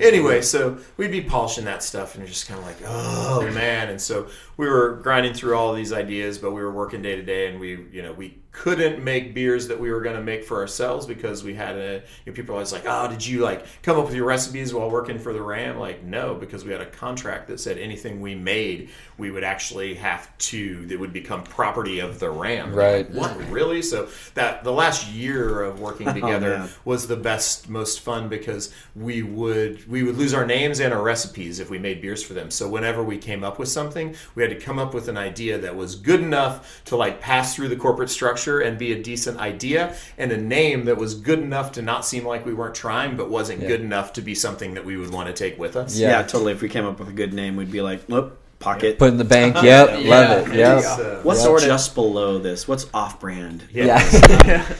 Anyway, so we'd be polishing that stuff, and you're just kind of like, oh man. And so we were grinding through all these ideas, but we were working day to day, and we, you know, we couldn't make beers that we were going to make for ourselves because we had a. You know, people are always like, oh, did you like come up with your recipes while working for the Ram? Like, no, because we had a contract that said anything we made, we would actually have to. That would become property of the Ram. Right. What really? So that the last year of working <laughs> oh, together man. was the best, most fun because we would we would lose our names and our recipes if we made beers for them. So whenever we came up with something, we had to come up with an idea that was good enough to like pass through the corporate structure and be a decent idea, and a name that was good enough to not seem like we weren't trying, but wasn't good enough to be something that we would want to take with us. Yeah. Yeah. totally. If we came up with a good name, we'd be like, look, pocket. Put in the bank. Yep. Yeah, love it. there Yep. you go. What's Yeah. just below this? What's off-brand? Yeah. <laughs>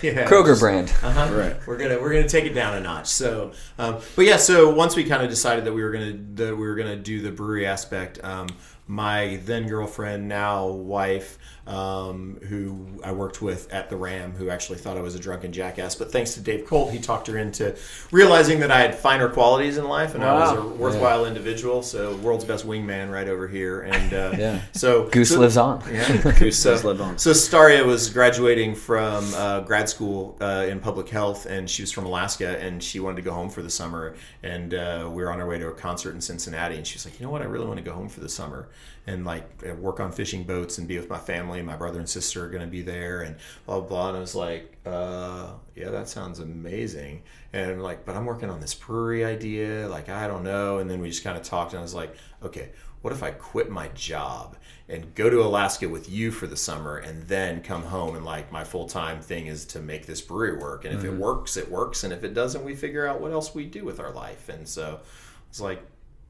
yeah. Kroger brand. Uh-huh. Right. We're gonna we're gonna take it down a notch. So, um, but yeah. So once we kind of decided that we were gonna that we were gonna do the brewery aspect, um, my then girlfriend, now wife, um, who I worked with at the Ram, who actually thought I was a drunken jackass, but thanks to Dave Colt, he talked her into realizing that I had finer qualities in life and I was a Wow. worthwhile individual. So, world's best wingman right over here, and uh, <laughs> Yeah. so Goose so- lives on. Yeah. <laughs> Goose So- does live on. So Staria was graduating from uh, grad school uh, in public health, and she was from Alaska, and she wanted to go home for the summer. And uh, we were on our way to a concert in Cincinnati, and she was like, "You know what? I really want to go home for the summer and like work on fishing boats and be with my family. My brother and sister are going to be there, and blah blah." blah. And I was like, uh, "Yeah, that sounds amazing." And I'm like, "But I'm working on this brewery idea. Like, I don't know." And then we just kind of talked, and I was like, "Okay." what if I quit my job and go to Alaska with you for the summer and then come home and like my full time thing is to make this brewery work. And if mm-hmm. it works, it works. And if it doesn't, we figure out what else we do with our life. And so it's like,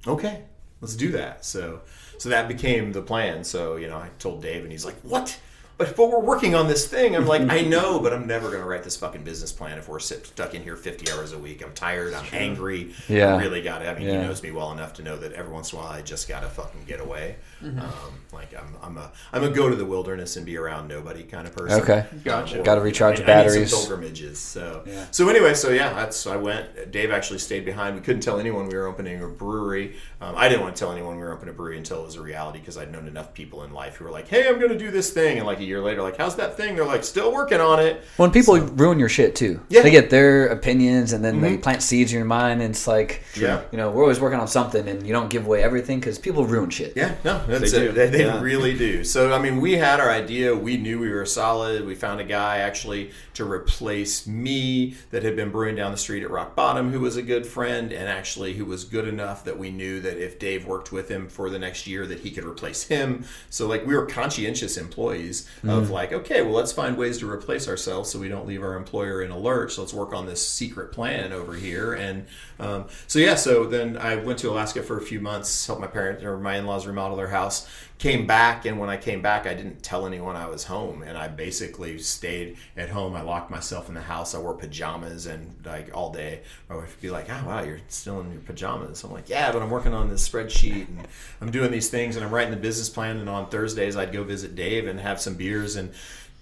okay, let's do that. So so that became the plan. So, you know, I told Dave and he's like, What? but but we're working on this thing. I'm like, I know, but I'm never going to write this fucking business plan if we're stuck in here 50 hours a week. I'm tired. I'm angry. Yeah. I really got it. I mean, yeah. he knows me well enough to know that every once in a while I just got to fucking get away. Mm-hmm. Um, like I'm, I'm a, I'm a go to the wilderness and be around nobody kind of person. Okay, gotcha. Got to recharge I, batteries. I pilgrimages. So, yeah. so anyway, so yeah, that's I went. Dave actually stayed behind. We couldn't tell anyone we were opening a brewery. Um, I didn't want to tell anyone we were opening a brewery until it was a reality because I'd known enough people in life who were like, "Hey, I'm going to do this thing," and like a year later, like, "How's that thing?" They're like, "Still working on it." When people so, ruin your shit too, yeah. they get their opinions and then mm-hmm. they plant seeds in your mind, and it's like, yeah. you know, we're always working on something, and you don't give away everything because people ruin shit. Yeah, no, that's they do. They, they yeah. really do. So I mean, we had our idea. We knew we were solid. We found a guy actually to replace me that had been brewing down the street at Rock Bottom, who was a good friend, and actually who was good enough that we knew that if Dave worked with him for the next year, that he could replace him. So like we were conscientious employees mm. of like, okay, well let's find ways to replace ourselves so we don't leave our employer in a lurch. So let's work on this secret plan over here. And um, so yeah, so then I went to Alaska for a few months, helped my parents or my in-laws remodel their house came back and when i came back i didn't tell anyone i was home and i basically stayed at home. I locked myself in the house. I wore pajamas and like all day. My wife would be like oh wow you're still in your pajamas. I'm like yeah but i'm working on this spreadsheet and i'm doing these things and i'm writing the business plan and on thursdays i'd go visit dave and have some beers and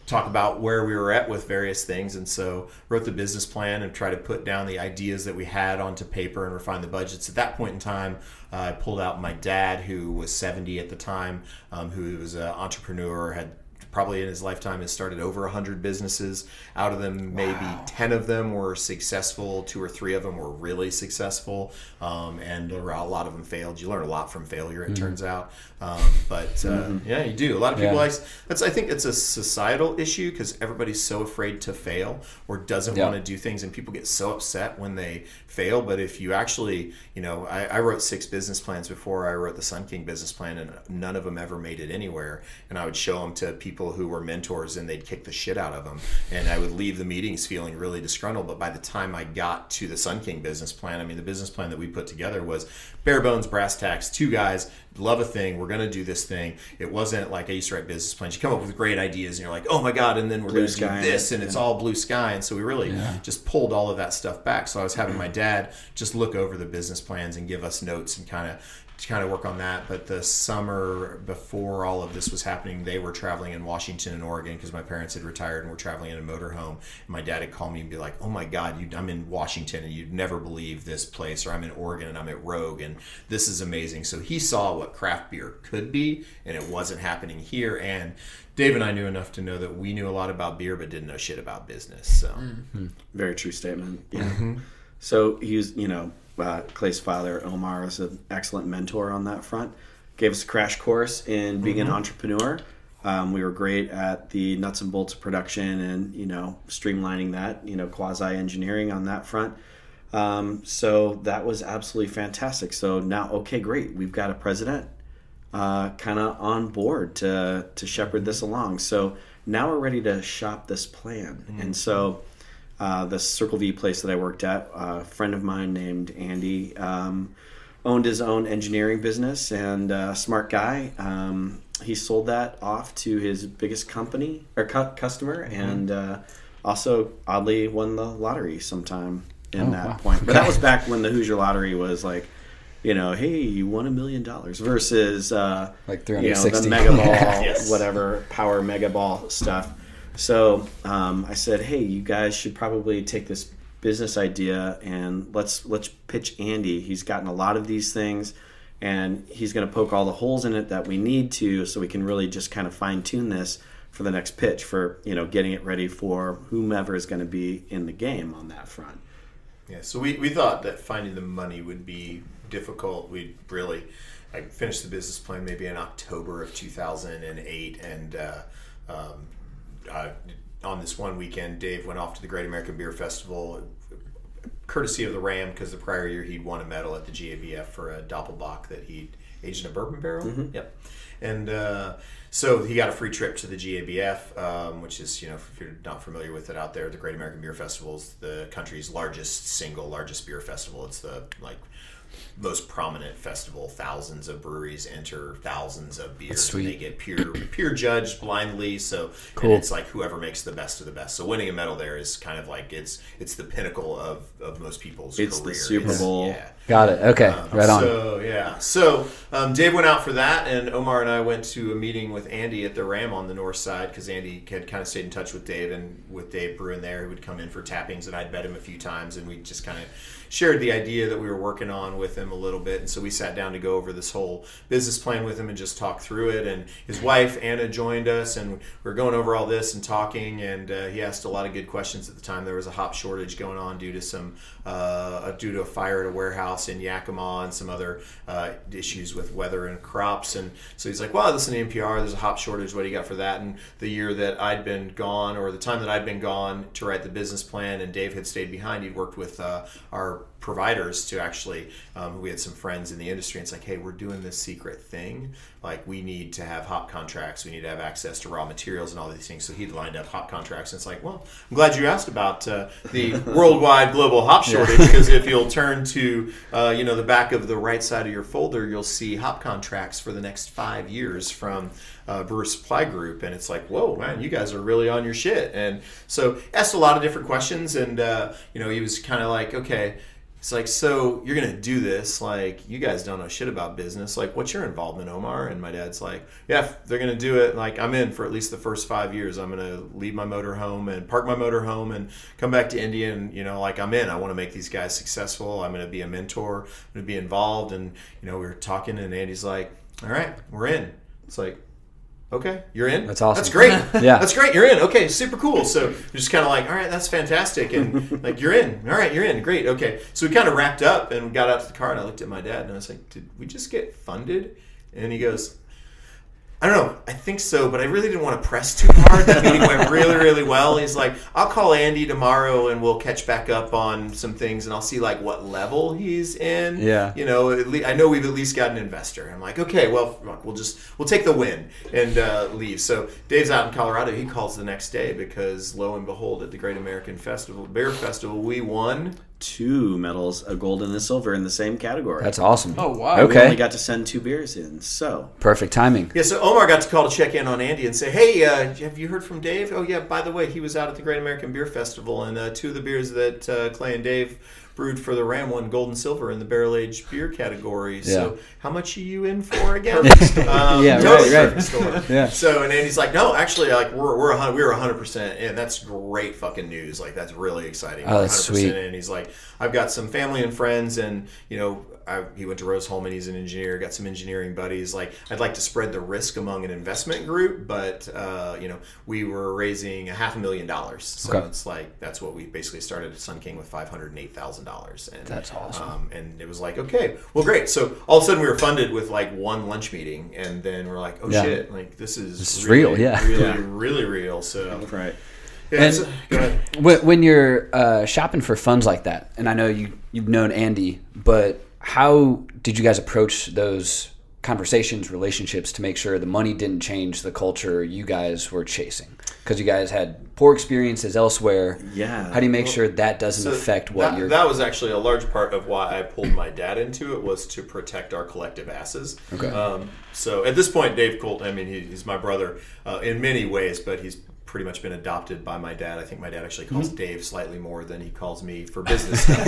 talk about where we were at with various things and so wrote the business plan and tried to put down the ideas that we had onto paper and refine the budgets. At that point in time uh, i pulled out my dad who was 70 at the time um, who was an entrepreneur had probably in his lifetime has started over 100 businesses out of them maybe wow. 10 of them were successful two or three of them were really successful um, and a lot of them failed you learn a lot from failure it mm-hmm. turns out um, but uh, mm-hmm. yeah you do a lot of people yeah. like that's i think it's a societal issue because everybody's so afraid to fail or doesn't want to do things and people get so upset when they fail but if you actually you know I, I wrote six business plans before i wrote the sun king business plan and none of them ever made it anywhere and i would show them to people who were mentors and they'd kick the shit out of them. And I would leave the meetings feeling really disgruntled. But by the time I got to the Sun King business plan, I mean, the business plan that we put together was bare bones, brass tacks, two guys, love a thing, we're going to do this thing. It wasn't like I used to write business plans. You come up with great ideas and you're like, oh my God, and then we're going to do this and it's all blue sky. And so we really yeah. just pulled all of that stuff back. So I was having my dad just look over the business plans and give us notes and kind of to kind of work on that. But the summer before all of this was happening, they were traveling in Washington and Oregon because my parents had retired and were traveling in a motorhome. And my dad had called me and be like, "Oh my God, you, I'm in Washington and you'd never believe this place, or I'm in Oregon and I'm at Rogue and this is amazing." So he saw what craft beer could be, and it wasn't happening here. And Dave and I knew enough to know that we knew a lot about beer, but didn't know shit about business. So, mm-hmm. very true statement. Yeah. Mm-hmm. So he was, you know, uh, Clay's father, Omar, is an excellent mentor on that front. Gave us a crash course in being mm-hmm. an entrepreneur. Um, we were great at the nuts and bolts of production and you know streamlining that, you know, quasi engineering on that front. Um, so that was absolutely fantastic. So now, okay, great, we've got a president uh, kind of on board to to shepherd this along. So now we're ready to shop this plan, mm-hmm. and so uh, the Circle V place that I worked at. a friend of mine named Andy um, owned his own engineering business and uh, smart guy. Um, he sold that off to his biggest company or cu- customer, mm-hmm. and uh, also oddly won the lottery sometime in oh, that wow. point. But okay. that was back when the Hoosier Lottery was like you know, hey, you won a million dollars versus uh, like you know the mega <laughs> ball, yes. whatever power mega ball stuff. So um, I said, hey, you guys should probably take this business idea and let's let's pitch Andy. He's gotten a lot of these things, and he's going to poke all the holes in it that we need to, so we can really just kind of fine tune this for the next pitch for you know getting it ready for whomever is going to be in the game on that front. Yeah, so we, we thought that finding the money would be difficult. we'd really I finished the business plan maybe in October of 2008, and uh, um, uh, on this one weekend, Dave went off to the Great American Beer Festival, courtesy of the Ram, because the prior year he'd won a medal at the GABF for a Doppelbock that he aged in a bourbon barrel. Yep. And uh, so he got a free trip to the GABF, um, which is, you know, if you're not familiar with it out there, the Great American Beer Festival is the country's largest single largest beer festival. It's the like most prominent festival. Thousands of breweries enter thousands of beers, sweet. and they get peer peer judged blindly. So Cool. and it's like whoever makes the best of the best. So winning a medal there is kind of like it's it's the pinnacle of, of most people's It's the career. Super It's- Bowl. yeah. Got it. Okay. right on. So yeah, so um, Dave went out for that, and Omar and I went to a meeting with Andy at the Ram on the north side because Andy had kind of stayed in touch with Dave, and with Dave Bruin there, who would come in for tappings, and I'd met him a few times, and we just kind of shared the idea that we were working on with him a little bit, and so we sat down to go over this whole business plan with him and just talk through it. And his wife Anna joined us, and we were going over all this and talking, and uh, he asked a lot of good questions at the time. There was a hop shortage going on due to some uh, due to a fire at a warehouse in Yakima and some other uh, issues with weather and crops. And so he's like, "Well, listen to NPR. There's a hop shortage. What do you got for that?" And the year that I'd been gone, or the time that I'd been gone to write the business plan, and Dave had stayed behind, he'd worked with uh, our providers to actually um, we had some friends in the industry and it's like hey we're doing this secret thing. Like we need to have hop contracts. We need to have access to raw materials and all these things. So he'd lined up hop contracts. And it's like well i'm glad you asked about uh, the <laughs> worldwide global hop shortage because if you'll turn to uh, you know the back of the right side of your folder you'll see hop contracts for the next five years from uh, Brewer Supply Group, and it's like, whoa, man, you guys are really on your shit. And so asked a lot of different questions, and uh, you know, he was kind of like, okay. It's like, so you're gonna do this? Like, you guys don't know shit about business. Like, what's your involvement, Omar? And my dad's like, yeah, they're gonna do it. Like, I'm in for at least the first five years. I'm gonna leave my motor home and park my motor home and come back to India. And you know, like, I'm in. I want to make these guys successful. I'm gonna be a mentor. I'm gonna be involved. And you know, we were talking, and Andy's like, all right, we're in. It's like, Okay, you're in. That's awesome. That's great. <laughs> Yeah. that's great. You're in. Okay, super cool. So you're just kind of like, all right, that's fantastic, and <laughs> like you're in. All right, you're in. Great. Okay, so we kind of wrapped up and got out to the car, and I looked at my dad, and I was like, did we just get funded? And he goes, I don't know. I think so, but I really didn't want to press too hard. That meeting went really, really well. He's like, I'll call Andy tomorrow and we'll catch back up on some things and I'll see like what level he's in. Yeah. You know, at le- I know we've at least got an investor. I'm like, okay, well, we'll just we'll take the win and uh, leave. So Dave's out in Colorado. He calls the next day because lo and behold, at the Great American Festival, Bear Festival, we won. Two medals, a gold and a silver in the same category. That's awesome. Oh, wow. Okay, we only got to send two beers in. So Perfect timing. Yeah, so Omar got to call to check in on Andy and say, "Hey, uh, have you heard from Dave? Oh yeah, by the way, he was out at the Great American Beer Festival, and uh, two of the beers that uh, Clay and Dave brewed for the Ram won gold and silver in the barrel aged beer category. So how much are you in for again? <laughs> um, Yeah, totally right, right. Yeah. So and Andy's like, "No, actually, like we're we're a hun- we're hundred percent, and that's great fucking news. Like that's really exciting. Oh, that's 100%. sweet. And he's like, I've got some family and friends, and you know, I, he went to Rose-Hulman. He's an engineer. Got some engineering buddies. Like, I'd like to spread the risk among an investment group, but uh, you know, we were raising a half a million dollars. So Okay. it's like that's what we basically started at Sun King with five hundred and eight thousand dollars. And That's awesome. Um, and it was like, okay, well, great. So all of a sudden, we were funded with like one lunch meeting, and then we're like, oh Yeah. shit, like this is This is really, real, yeah. really, Yeah. really real. So right. yeah, And- so- go ahead. When, when you're uh, shopping for funds like that, and I know you you've known Andy, but how did you guys approach those conversations, relationships to make sure the money didn't change the culture you guys were chasing? Because you guys had poor experiences elsewhere. Yeah. How do you make sure that doesn't So affect what that, you're? that was actually a large part of why I pulled my dad into it was to protect our collective asses. Okay. Um, so at this point, Dave Colt, I mean, he, he's my brother uh, in many ways, but he's pretty much been adopted by my dad. I think my dad actually calls Mm-hmm. Dave slightly more than he calls me for business stuff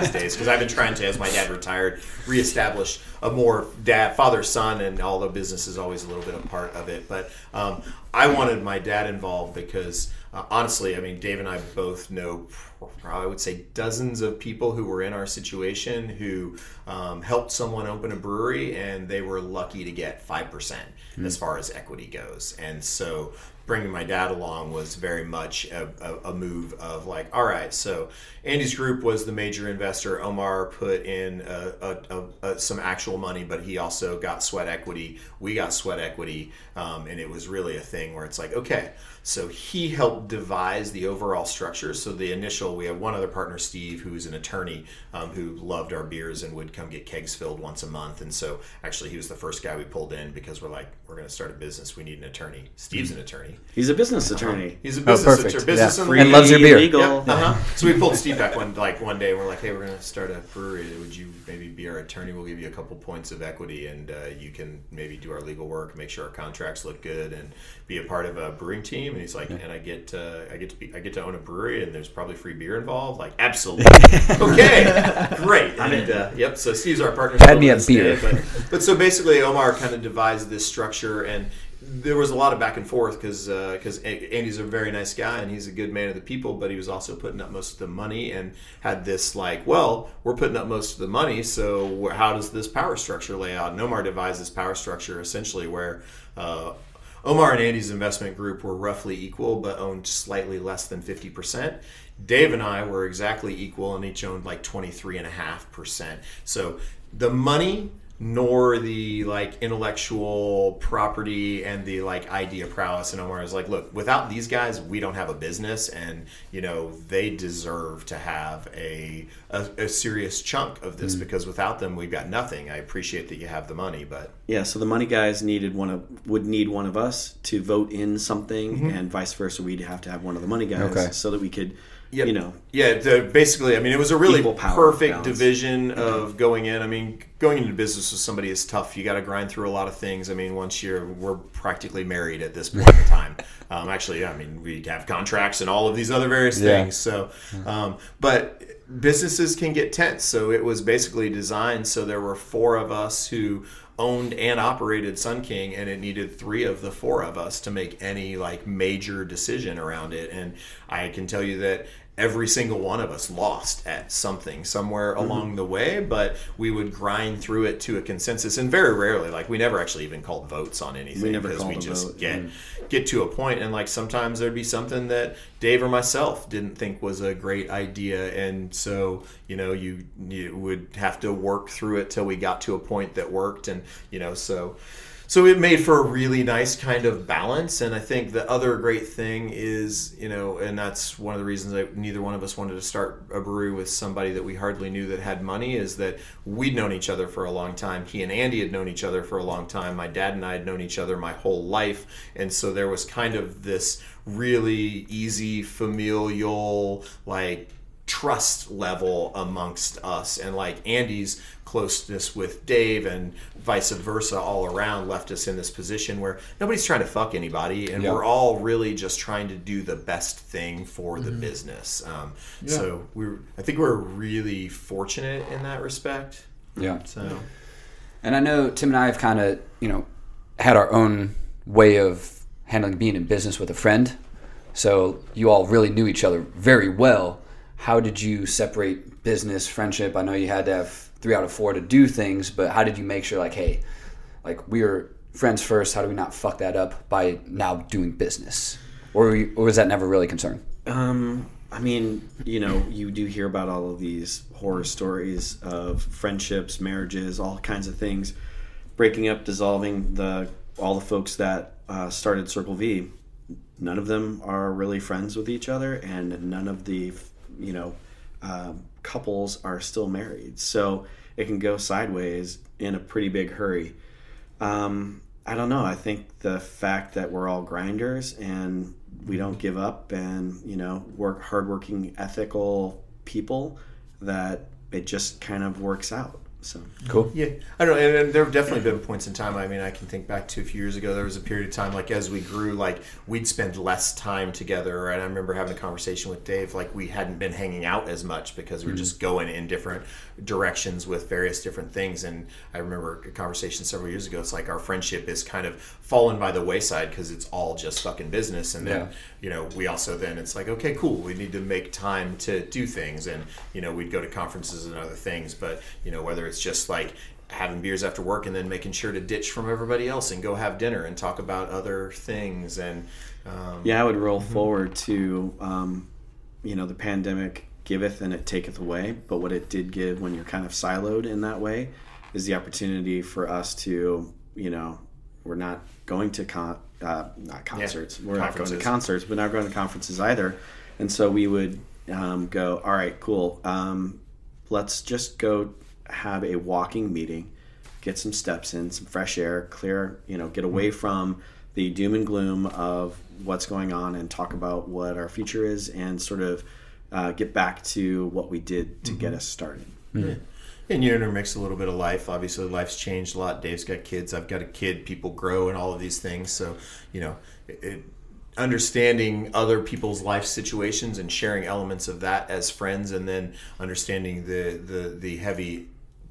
these, <laughs> days because I've been trying to, as my dad retired, reestablish a more dad father son, and although business is always a little bit a part of it, but um, I wanted my dad involved because uh, honestly, I mean, Dave and I both know, I would say, dozens of people who were in our situation who um, helped someone open a brewery and they were lucky to get 5% as far as equity goes. And so bringing my dad along was very much a, a, a move of like, all right, so Andy's group was the major investor. Omar put in a, some actual money, but he also got sweat equity. We got sweat equity, um, and it was really a thing where it's like, okay, so he helped devise the overall structure. So the initial, we have one other partner, Steve, who's an attorney um, who loved our beers and would come get kegs filled once a month. And so actually, he was the first guy we pulled in because we're like, we're going to start a business. We need an attorney. Steve's an attorney. He's a business attorney. He's a Oh, business perfect. attorney. Business Yeah. and And loves your beer. Legal. Yep, uh-huh. So we pulled Steve back one like one day. and We're like, hey, we're going to start a brewery. Would you maybe be our attorney? We'll give you a couple points of equity, and uh, you can maybe do our legal work, make sure our contracts look good, and be a part of a brewing team. And he's like, and I get uh, I get to be I get to own a brewery, and there's probably free beer involved. Like, absolutely. <laughs> okay, great. And uh, yep. So Steve's our partner. Had me to a beer. day, but but so basically, Omar kind of devised this structure and there was a lot of back and forth because because Andy's a very nice guy and he's a good man of the people, but he was also putting up most of the money and had this like, well, we're putting up most of the money, so how does this power structure lay out? And Omar devised this power structure essentially where. Uh, Omar and Andy's investment group were roughly equal, but owned slightly less than 50%. Dave and I were exactly equal and each owned like 23.5%. So the money nor the like intellectual property and the like idea prowess and Omar is like look without these guys we don't have a business and you know they deserve to have a a, a serious chunk of this mm-hmm. because without them we've got nothing I appreciate that you have the money but Yeah, so the money guys needed one of would need one of us to vote in something, mm-hmm. and vice versa. We'd have to have one of the money guys Okay. so that we could, Yep. you know, Yeah, the, basically, I mean, it was a really perfect balance. division of going in. I mean, going into business with somebody is tough. You got to grind through a lot of things. I mean, once you're, we're practically married at this point in time. Um, actually, I mean, we have contracts and all of these other various Yeah. things. So, um, but businesses can get tense. So it was basically designed so there were four of us who owned and operated Sun King, and it needed three of the four of us to make any like major decision around it. And I can tell you that every single one of us lost at something somewhere Mm-hmm. along the way, but we would grind through it to a consensus. And very rarely, like we never actually even called votes on anything because we just vote, get yeah. get to a point and like sometimes there'd be something that Dave or myself didn't think was a great idea and so you know you you would have to work through it till we got to a point that worked and you know so so it made for a really nice kind of balance and i think the other great thing is you know and that's one of the reasons that neither one of us wanted to start a brewery with somebody that we hardly knew that had money is that we'd known each other for a long time. He and andy had known each other for a long time. My dad and i had known each other my whole life. And so there was kind of this really easy familial like trust level amongst us. And like Andy's closeness with Dave and vice versa all around left us in this position where nobody's trying to fuck anybody and Yeah. we're all really just trying to do the best thing for the business um, so we're I think we're really fortunate in that respect Yeah. so And I know Tim and I have kind of, you know, had our own way of handling being in business with a friend. So you all really knew each other very well. How did you separate business, friendship? I know you had to have three out of four to do things, but how did you make sure, like, hey, like we're friends first? How do we not fuck that up by now doing business? Or, you- or was that never really a concern? Um, I mean, you know, you do hear about all of these horror stories of friendships, marriages, all kinds of things breaking up, dissolving. The all the folks that uh, started Circle V, none of them are really friends with each other, and none of the you know um, couples are still married. So it can go sideways in a pretty big hurry. Um, I don't know. I think the fact that we're all grinders and we don't give up and, you know, work hardworking, ethical people that it just kind of works out. So Cool. Yeah, I don't know, and, and there have definitely been points in time. I mean, I can think back to a few years ago. There was a period of time, like as we grew, like we'd spend less time together. And I remember having a conversation with Dave, like we hadn't been hanging out as much because we were mm-hmm. just going in different directions with various different things. And I remember a conversation several years ago. It's like our friendship is kind of fallen by the wayside because it's all just fucking business. And then Yeah. you know, we also then it's like, okay, cool, we need to make time to do things, and you know, we'd go to conferences and other things, but you know, whether it's just like having beers after work and then making sure to ditch from everybody else and go have dinner and talk about other things, and um, yeah, I would roll forward to, um, you know, the pandemic giveth and it taketh away. But what it did give when you're kind of siloed in that way is the opportunity for us to, you know, we're not going to con- uh, not concerts. Yeah. We're not going to concerts, but not going to conferences either. And so we would um, go, all right, cool. Um, let's just go have a walking meeting, get some steps in, some fresh air, clear, you know, get away mm-hmm. from the doom and gloom of what's going on and talk about what our future is and sort of uh, get back to what we did to mm-hmm. get us started. Mm-hmm. And you intermix a little bit of life. Obviously, life's changed a lot. Dave's got kids. I've got a kid. People grow and all of these things. So, you know, it, it, understanding other people's life situations and sharing elements of that as friends, and then understanding the the the heavy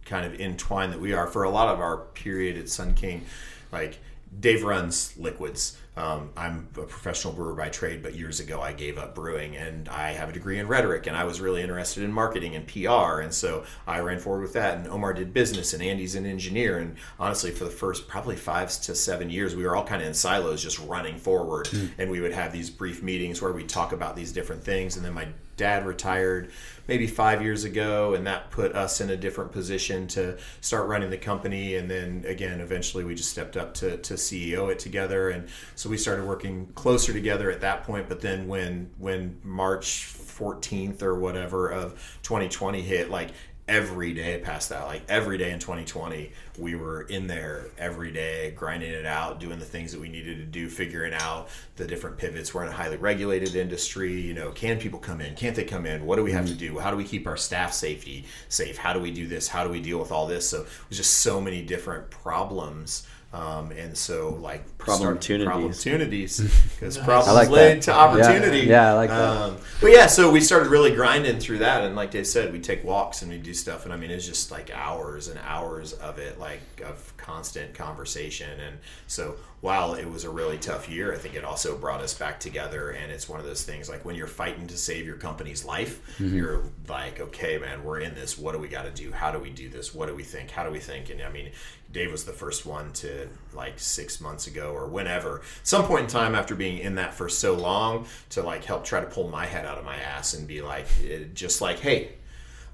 kind of entwined that we are for a lot of our period at Sun King, like Dave runs liquids. Um, I'm a professional brewer by trade, but years ago I gave up brewing and I have a degree in rhetoric and I was really interested in marketing and PR. And so I ran forward with that. And Omar did business and Andy's an engineer. And honestly, for the first probably five to seven years, we were all kind of in silos just running forward. Mm. And we would have these brief meetings where we talk about these different things. And then my dad retired maybe five years ago, and that put us in a different position to start running the company. And then again, eventually we just stepped up to, to CEO it together, and so we started working closer together at that point. But then when when March 14th or whatever of 2020 hit, like every day past that. Like every day in 2020 we were in there every day grinding it out doing the things that we needed to do figuring out the different pivots. We're in a highly regulated industry you know can people come in? Can't they come in? What do we have to mm-hmm. do? How do we keep our staff safety safe? How do we do this? How do we deal with all this? So it was just so many different problems um, and so, like problem opportunities, <laughs> because problems like lead to opportunity. Yeah, yeah I like that. Um, but yeah, so we started really grinding through that, and like they said, we take walks and we do stuff, and I mean, it's just like hours and hours of it, like of constant conversation. And so, while it was a really tough year, I think it also brought us back together. And it's one of those things like when you're fighting to save your company's life, mm-hmm. you're like, okay, man, we're in this. What do we got to do? How do we do this? What do we think? How do we think? And I mean, Dave was the first one to like six months ago or whenever, some point in time after being in that for so long, to like help try to pull my head out of my ass and be like, eh, just like, hey,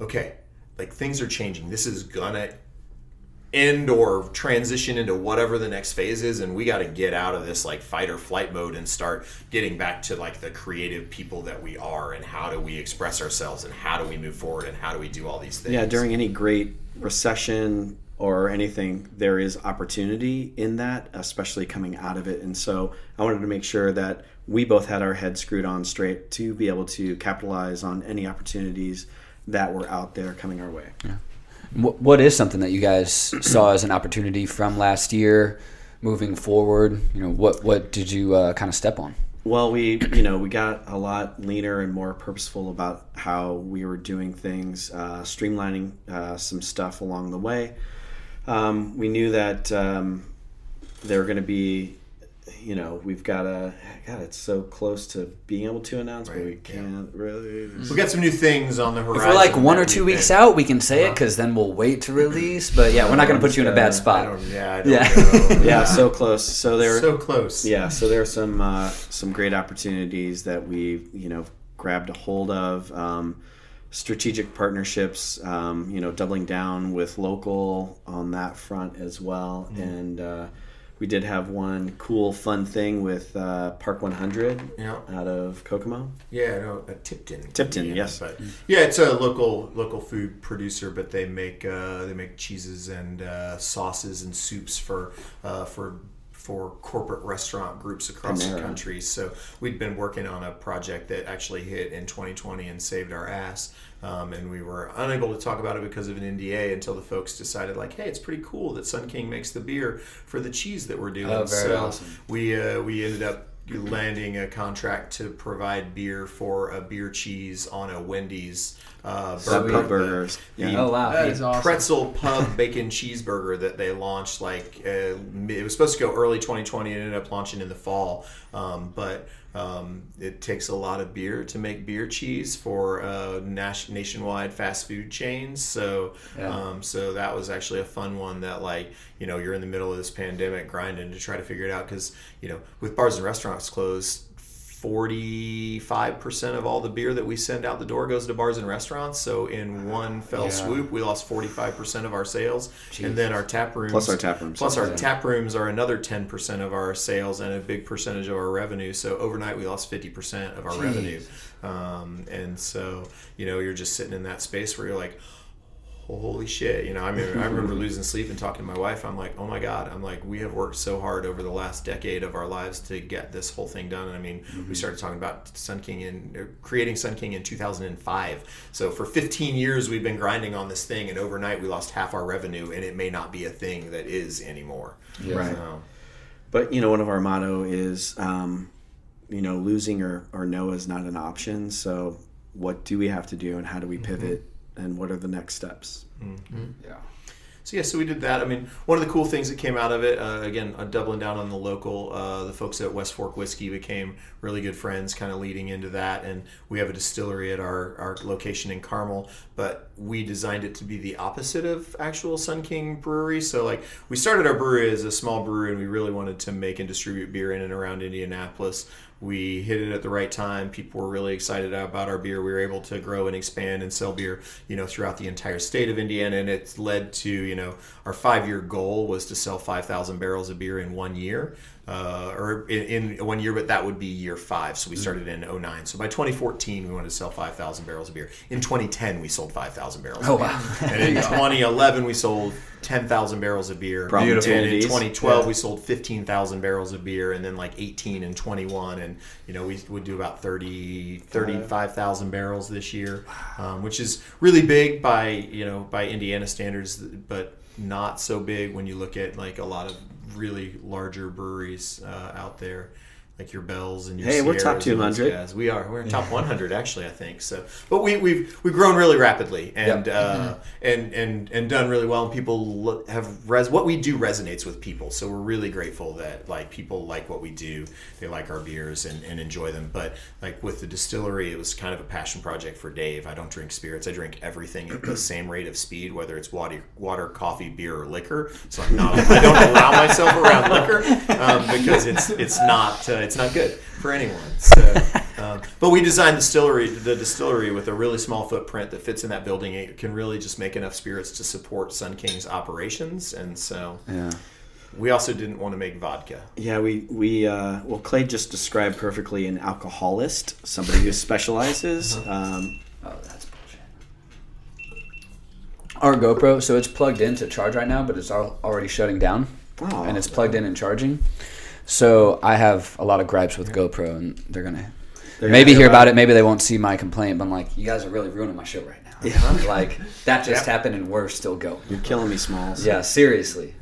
okay, like things are changing. This is gonna end or transition into whatever the next phase is and we got to get out of this like fight or flight mode and start getting back to like the creative people that we are and how do we express ourselves and how do we move forward and how do we do all these things yeah during any great recession or anything, there is opportunity in that, especially coming out of it. And so I wanted to make sure that we both had our heads screwed on straight to be able to capitalize on any opportunities that were out there coming our way. Yeah. What is something that you guys <clears throat> saw as an opportunity from last year moving forward? You know, what what did you uh, kind of step on? Well, we you know we got a lot leaner and more purposeful about how we were doing things, uh, streamlining uh, some stuff along the way um, we knew that um, they were going to be, you know, we've got a, God, it's so close to being able to announce, right. but we can't yeah. really. We got some new things on the horizon. If we're like one or two weeks out, we can say uh-huh. it because then we'll wait to release. But yeah, we're not going to put you in a bad spot. I yeah, I yeah. <laughs> yeah, so close. So there, so close. Yeah, so there are some uh, some great opportunities that we you know grabbed a hold of. Um, strategic partnerships, um, you know, doubling down with local on that front as well. Mm-hmm. And uh, we did have one cool, fun thing with uh, Park 100 yeah. out of Kokomo. Yeah, no, uh, Tipton. Tipton, yeah, yes. But, yeah, it's a local local food producer, but they make uh, they make cheeses and uh, sauces and soups for uh, for for corporate restaurant groups across Panera. the country. So we'd been working on a project that actually hit in 2020 and saved our ass. Um, and we were unable to talk about it because of an NDA until the folks decided, like, hey, it's pretty cool that Sun King makes the beer for the cheese that we're doing. Oh, very so awesome. We uh, we ended up landing a contract to provide beer for a beer cheese on a Wendy's uh, burger. burgers. Yeah. Oh wow, that is awesome. Pretzel pub <laughs> bacon cheeseburger that they launched like uh, it was supposed to go early 2020 and ended up launching in the fall, um, but. Um, it takes a lot of beer to make beer cheese for uh, nationwide fast food chains. So, yeah. um, so that was actually a fun one. That like you know you're in the middle of this pandemic grinding to try to figure it out because you know with bars and restaurants closed 45% of all the beer that we send out the door goes to bars and restaurants. So in one fell Yeah. swoop, we lost 45% of our sales. And then our tap rooms. Plus our tap rooms. Plus our Yeah. tap rooms are another 10% of our sales and a big percentage of our revenue. So overnight, we lost 50% of our revenue. Um, and so, you know, you're just sitting in that space where you're like, holy shit you know i mean i remember losing sleep and talking to my wife. I'm like oh my god i'm like we have worked so hard over the last decade of our lives to get this whole thing done. And i mean we started talking about sun king in uh, creating sun king in 2005 so for 15 years we've been grinding on this thing and overnight we lost half our revenue and it may not be a thing that is anymore. Right. So, But you know, one of our motto is, um, you know, losing or, or no is not an option. So, what do we have to do, and how do we pivot, and what are the next steps? Yeah. So yeah, so we did that. I mean, one of the cool things that came out of it, uh, again, uh, doubling down on the local, uh, the folks at West Fork Whiskey became really good friends, kind of leading into that. And we have a distillery at our, our location in Carmel, but we designed it to be the opposite of actual Sun King Brewery. So like, we started our brewery as a small brewery, and we really wanted to make and distribute beer in and around Indianapolis. We hit it at the right time. People were really excited about our beer. We were able to grow and expand and sell beer, you know, throughout the entire state of Indiana, and it's led to, you know, our five-year goal was to sell 5,000 barrels of beer in one year, uh, or in, in one year, but that would be year five. So we started in 09. So by 2014, we wanted to sell 5,000 barrels of beer. In 2010, we sold 5,000 barrels. Oh of beer. wow. And <laughs> in 2011, we sold 10,000 barrels of beer. Problem And in opportunities. 2012, we sold 15,000 barrels of beer, and then like 18 and 21, and you know we would do about 30, 35,000 barrels this year, um, which is really big by you know by Indiana standards, but not so big when you look at like a lot of really larger breweries uh, out there. Like your Bells and your Hey, we're top Sierras and those 200. guys. We are. We're in top <laughs> 100 actually, I think. So, but we, we've we've grown really rapidly and Yep. uh, and and and done really well. And people have res- what we do resonates with people. So we're really grateful that like people like what we do. They like our beers and, and enjoy them. But like with the distillery, it was kind of a passion project for Dave. I don't drink spirits. I drink everything at the same rate of speed, whether it's water, water, coffee, beer, or liquor. So I'm not. I don't <laughs> allow myself around liquor um, because it's it's not uh, it's not good for anyone. <laughs> So, um, but we designed the distillery the distillery with a really small footprint that fits in that building. It can really just make enough spirits to support Sun King's operations, and so Yeah. we also didn't want to make vodka. Yeah, we we uh, well, Clay just described perfectly an alcoholist, somebody who specializes. Um, Oh, that's bullshit. Our GoPro, so it's plugged in to charge right now, but it's already shutting down, oh, and it's plugged in and charging. So I have a lot of gripes with GoPro, and they're gonna they're maybe gonna hear about it. Maybe they won't see my complaint, but I'm like, you guys are really ruining my show right now. Yeah. <laughs> like that just Yeah. happened, and we're still going. You're killing me, Smalls. Yeah, seriously.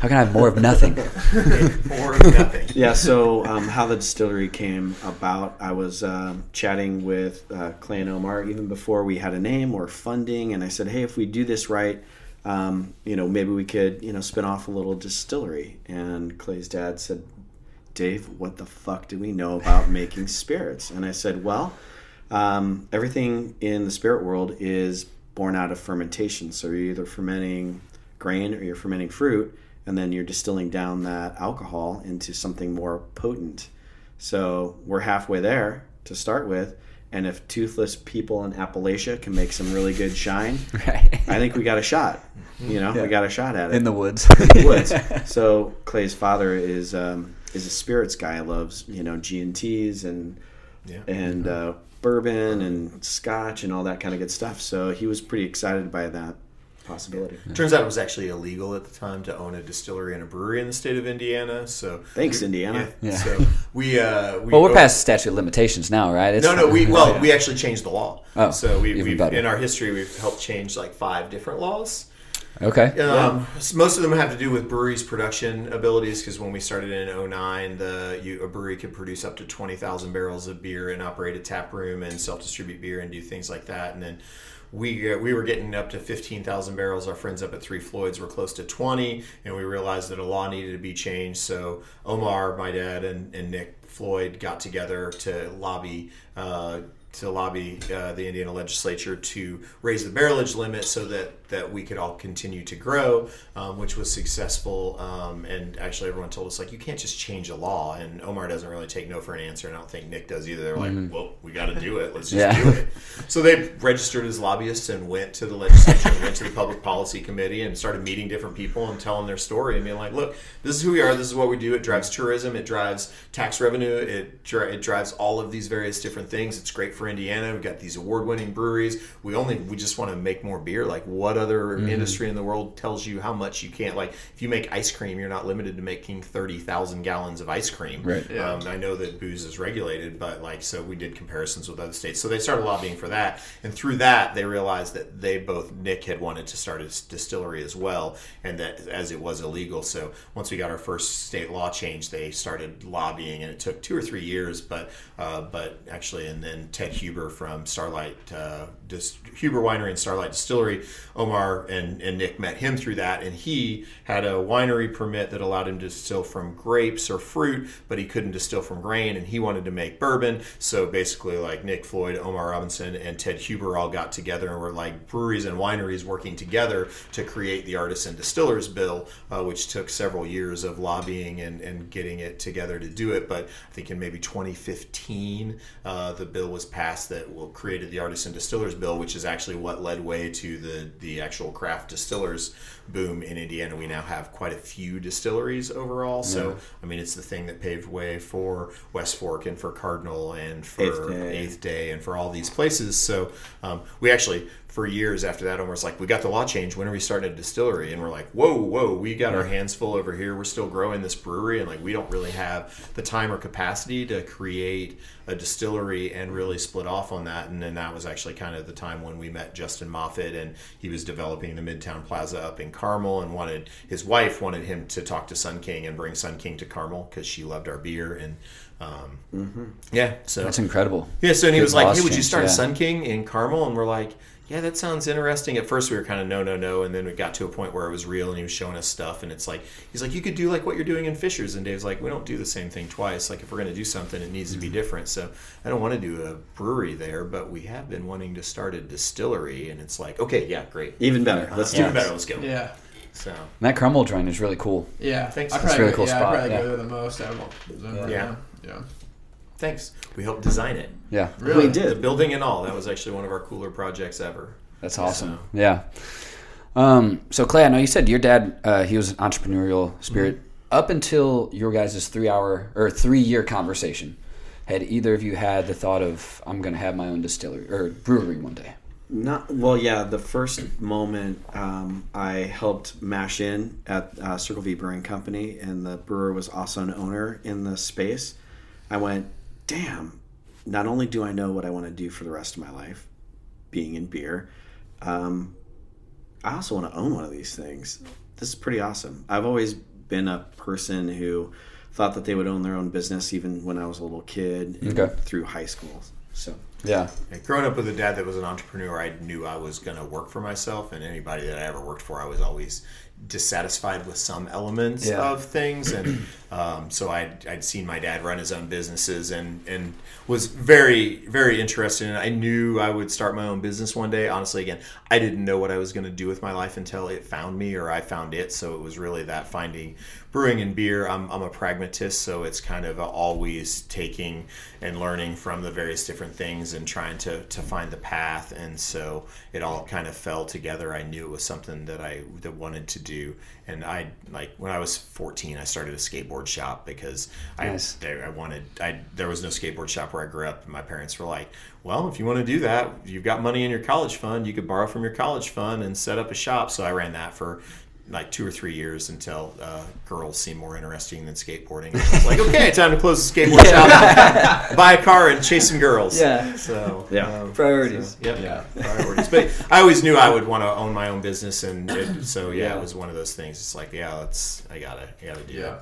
How can I have more of nothing? <laughs> <laughs> more of nothing. yeah so um, how the distillery came about i was um chatting with uh, clay and omar even before we had a name or funding and i said hey if we do this right um, you know maybe we could you know spin off a little distillery and clay's dad said dave what the fuck do we know about <laughs> making spirits and i said well um, everything in the spirit world is born out of fermentation so you're either fermenting grain or you're fermenting fruit and then you're distilling down that alcohol into something more potent. So we're halfway there to start with. And if toothless people in Appalachia can make some really good shine, <laughs> right. I think we got a shot. You know, Yeah. we got a shot at it. In the woods. the woods. <laughs> So Clay's father is um, is a spirits guy. Loves you know G and T's and Yeah. and uh, bourbon and scotch and all that kind of good stuff. So he was pretty excited by that possibility. Turns out it was actually illegal at the time to own a distillery and a brewery in the state of Indiana. So Thanks, Indiana. Yeah. Yeah. So <laughs> we uh, we well, we're o- past statute of limitations now, right? It's No, no, we fine. well, we actually changed the law. Oh, so we, we've in our history we've helped change like five different laws. Okay. Um, s- Most of them have to do with breweries' production abilities because when we started in 09, the you, a brewery could produce up to 20,000 barrels of beer and operate a tap room and self distribute beer and do things like that. And then we uh, we were getting up to 15,000 barrels. Our friends up at Three Floyds were close to 20, and we realized that a law needed to be changed. So Omar, my dad, and, and Nick Floyd got together to lobby. Uh, to lobby uh, the Indiana legislature to raise the barrelage limit so that that we could all continue to grow, um, which was successful. Um, and actually, everyone told us like you can't just change a law. And Omar doesn't really take no for an answer, and I don't think Nick does either. They're like, Mm-hmm. well, we got to do it. Let's just Yeah. do it. So they registered as lobbyists and went to the legislature, and went to the public policy committee, and started meeting different people and telling their story and being like, look, this is who we are. This is what we do. It drives tourism. It drives tax revenue. It dri- it drives all of these various different things. It's great for Indiana. We've got these award-winning breweries. We only we just want to make more beer. Like what other industry in the world tells you how much you can't? Like if you make ice cream, you're not limited to making thirty thousand gallons of ice cream. Right. Yeah. Um, I know that booze is regulated, but like so we did comparisons with other states. So they started lobbying for that, and through that they realized that they both Nick had wanted to start a distillery as well, and that as it was illegal. So once we got our first state law change, they started lobbying, and it took two or three years, but uh, but actually, and then Ted Huber from Starlight uh, Dis- Huber Winery and Starlight Distillery, Omar and, and Nick met him through that, and he had a winery permit that allowed him to distill from grapes or fruit, but he couldn't distill from grain, and he wanted to make bourbon. So basically, like Nick Floyd, Omar Robinson, and Ted Huber all got together and were like breweries and wineries working together to create the Artisan Distillers Bill, uh, which took several years of lobbying and, and getting it together to do it. But I think in maybe 2015, uh, the bill was passed that created the Artisan Distillers Bill, which is actually what led way to the the actual craft distillers boom in Indiana. We now have quite a few distilleries overall. So I mean, it's the thing that paved way for West Fork and for Cardinal and for Eighth Day. Eighth Day and for all these places. So um, we actually. For years after that, almost like, "We got the law change. When are we starting a distillery?" And we're like, "Whoa, whoa! We got our hands full over here. We're still growing this brewery, and like, we don't really have the time or capacity to create a distillery and really split off on that. And then that was actually kind of the time when we met Justin Moffett, and he was developing the Midtown Plaza up in Carmel, and wanted his wife wanted him to talk to Sun King and bring Sun King to Carmel because she loved our beer and. Um, Yeah, so That's incredible. yeah, so and he Good was like, "Hey, would you start yeah. a Sun King in Carmel?" And we're like, "Yeah, that sounds interesting." At first, we were kind of no, no, no, and then we got to a point where it was real, and he was showing us stuff, and it's like he's like, "You could do like what you're doing in Fishers," and Dave's like, "We don't do the same thing twice. Like if we're gonna do something, it needs to Mm-hmm. be different." So I don't want to do a brewery there, but we have been wanting to start a distillery, and it's like, okay, yeah, great, Even better. Let's do even it. better, let's go. Yeah. So That Carmel joint is really cool. Yeah. Thanks. I That's a probably really cool yeah, spot, I probably yeah. go there the most out of all of them right Yeah. now. Yeah. Thanks. We helped design it, Yeah. Really? We the did. building and all. That was actually one of our cooler projects ever. That's awesome. So- Yeah. Um, so Clay, I know you said your dad uh, he was an entrepreneurial spirit. Mm-hmm. Up until your guys' three hour or three year conversation, had either of you had the thought of I'm going to have my own distillery or brewery one day? Not well, yeah. The first moment um, I helped mash in at uh, Circle V Brewing Company, and the brewer was also an owner in the space. I went, damn. Not only do I know what I want to do for the rest of my life, being in beer, um, I also want to own one of these things. This is pretty awesome. I've always been a person who thought that they would own their own business, even when I was a little kid and Okay. through high school. So Yeah. Yeah, growing up with a dad that was an entrepreneur, I knew I was going to work for myself, and anybody that I ever worked for, I was always dissatisfied with some elements Yeah. of things, and um, so I'd, I'd seen my dad run his own businesses, and and was very very interested in it. I knew I would start my own business one day. Honestly, again, I didn't know what I was going to do with my life until it found me or I found it. So it was really that finding brewing and beer. I'm, I'm a pragmatist, so it's kind of always taking and learning from the various different things and trying to, to find the path. And so it all kind of fell together. I knew it was something that I that wanted to do. And I like when I was 14, I started a skateboard shop because Nice. I I wanted I there was no skateboard shop where I grew up. And my parents were like, "Well, if you want to do that, you've got money in your college fund. You could borrow from your college fund and set up a shop." So I ran that for like two or three years until uh, girls seem more interesting than skateboarding. I was like, <laughs> "Okay, time to close the skateboard shop, <laughs> buy a car, and chase some girls." Yeah. So Yeah. um, Priorities. Yep. Yeah. Priorities. But I always knew I would want to own my own business, and it, so yeah, Yeah. it was one of those things. It's like, yeah, let's. I gotta. I gotta do Yeah. it.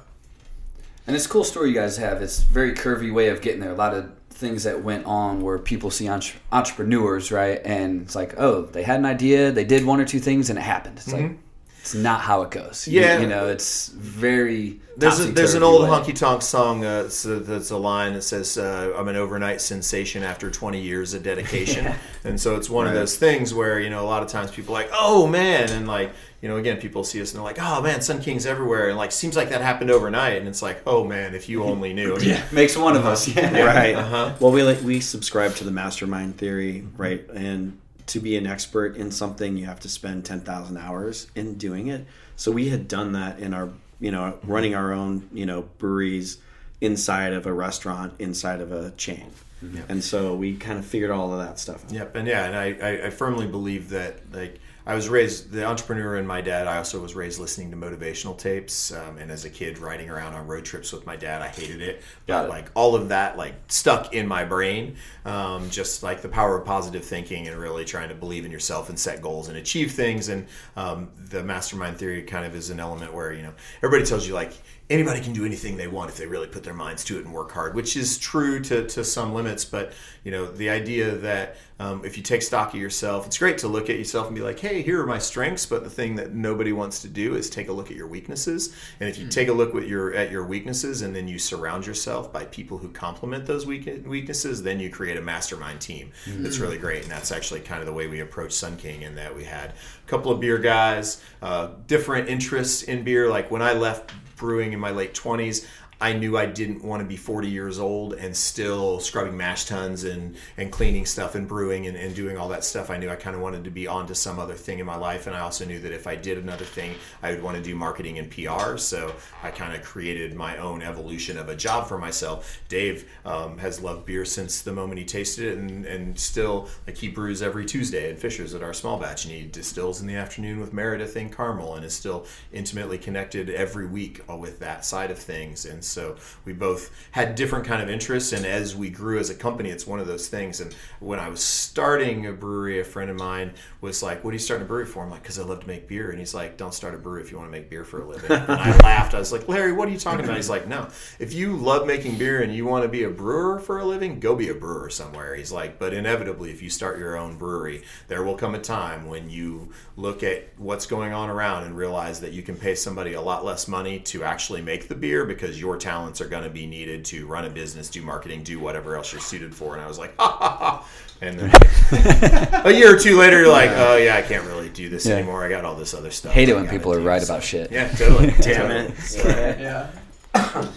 And it's a cool story you guys have. It's a very curvy way of getting there. A lot of things that went on where people see entre- entrepreneurs, right? And it's like, oh, they had an idea, they did one or two things, and it happened. It's like, it's not how it goes. Yeah. you, you know, it's very. There's a, there's an old honky tonk song uh, so that's a line that says uh, I'm an overnight sensation after 20 years of dedication, <laughs> and so it's one of those things where you know a lot of times people are like oh man and like you know again people see us and they're like oh man Sun King's everywhere and like seems like that happened overnight and it's like oh man if you <laughs> only knew yeah. makes one of us. Yeah, <laughs> right. Uh-huh. Well, we like we subscribe to the mastermind theory, right? And to be an expert in something, you have to spend ten thousand hours in doing it. So we had done that in our, you know, mm-hmm. running our own, you know, breweries inside of a restaurant, inside of a chain, mm-hmm. and so we kind of figured all of that stuff out. Yep, and yeah, and I, I, I firmly believe that like I was raised the entrepreneur in my dad. I also was raised listening to motivational tapes, um, and as a kid riding around on road trips with my dad. I hated it, Got but it. like all of that like stuck in my brain. Um, just like the power of positive thinking and really trying to believe in yourself and set goals and achieve things. And um, the mastermind theory kind of is an element where you know everybody tells you like anybody can do anything they want if they really put their minds to it and work hard, which is true to, to some limits. But you know, the idea that um, if you take stock of yourself, it's great to look at yourself and be like, "Hey, here are my strengths." But the thing that nobody wants to do is take a look at your weaknesses. And if you take a look at your at your weaknesses and then you surround yourself by people who complement those weaknesses, then you create a mastermind team. That's really great, and that's actually kind of the way we approached Sun King. In that we had a couple of beer guys, uh, different interests in beer. Like when I left brewing in my late 20s i knew i didn't want to be 40 years old and still scrubbing mash tuns and, and cleaning stuff and brewing and, and doing all that stuff. I knew i kind of wanted to be on to some other thing in my life and i also knew that if i did another thing i would want to do marketing and pr so i kind of created my own evolution of a job for myself. Dave um, has loved beer since the moment he tasted it and, and still like he brews every tuesday at Fishers at our small batch and he distills in the afternoon with meredith and carmel and is still intimately connected every week with that side of things. And so we both had different kind of interests and as we grew as a company it's one of those things. And when i was starting a brewery a friend of mine was like what are you starting a brewery for? I'm like because i love to make beer. And he's like don't start a brewery if you want to make beer for a living. And i <laughs> laughed. I was like larry what are you talking about? He's like no. If you love making beer and you want to be a brewer for a living go be a brewer somewhere. He's like but inevitably if you start your own brewery there will come a time when you look at what's going on around and realize that you can pay somebody a lot less money to actually make the beer because your talents are going to be needed to run a business, do marketing, do whatever else you're suited for. And I was like, ha ha ha. And then <laughs> a year or two later, you're like, oh yeah, I can't really do this Yeah. anymore. I got all this other stuff. Hate it when people are right So- about shit. Yeah, totally. <laughs> Damn it. Totally. yeah. <coughs>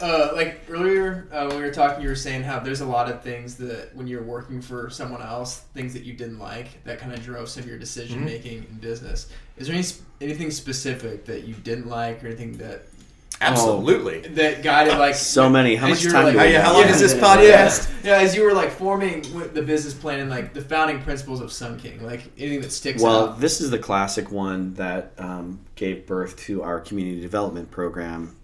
Uh, like earlier uh, when we were talking, you were saying how there's a lot of things that when you're working for someone else, things that you didn't like that kind of drove some of your decision making in business. Is there any anything specific that you didn't like or anything that Absolutely. that guided like <laughs> So many. How much time like- do we How- have? how long is this podcast? Yeah, as you were like forming the business plan and like the founding principles of Sun King, like anything that sticks Well, out. this is the classic one that um, gave birth to our community development program.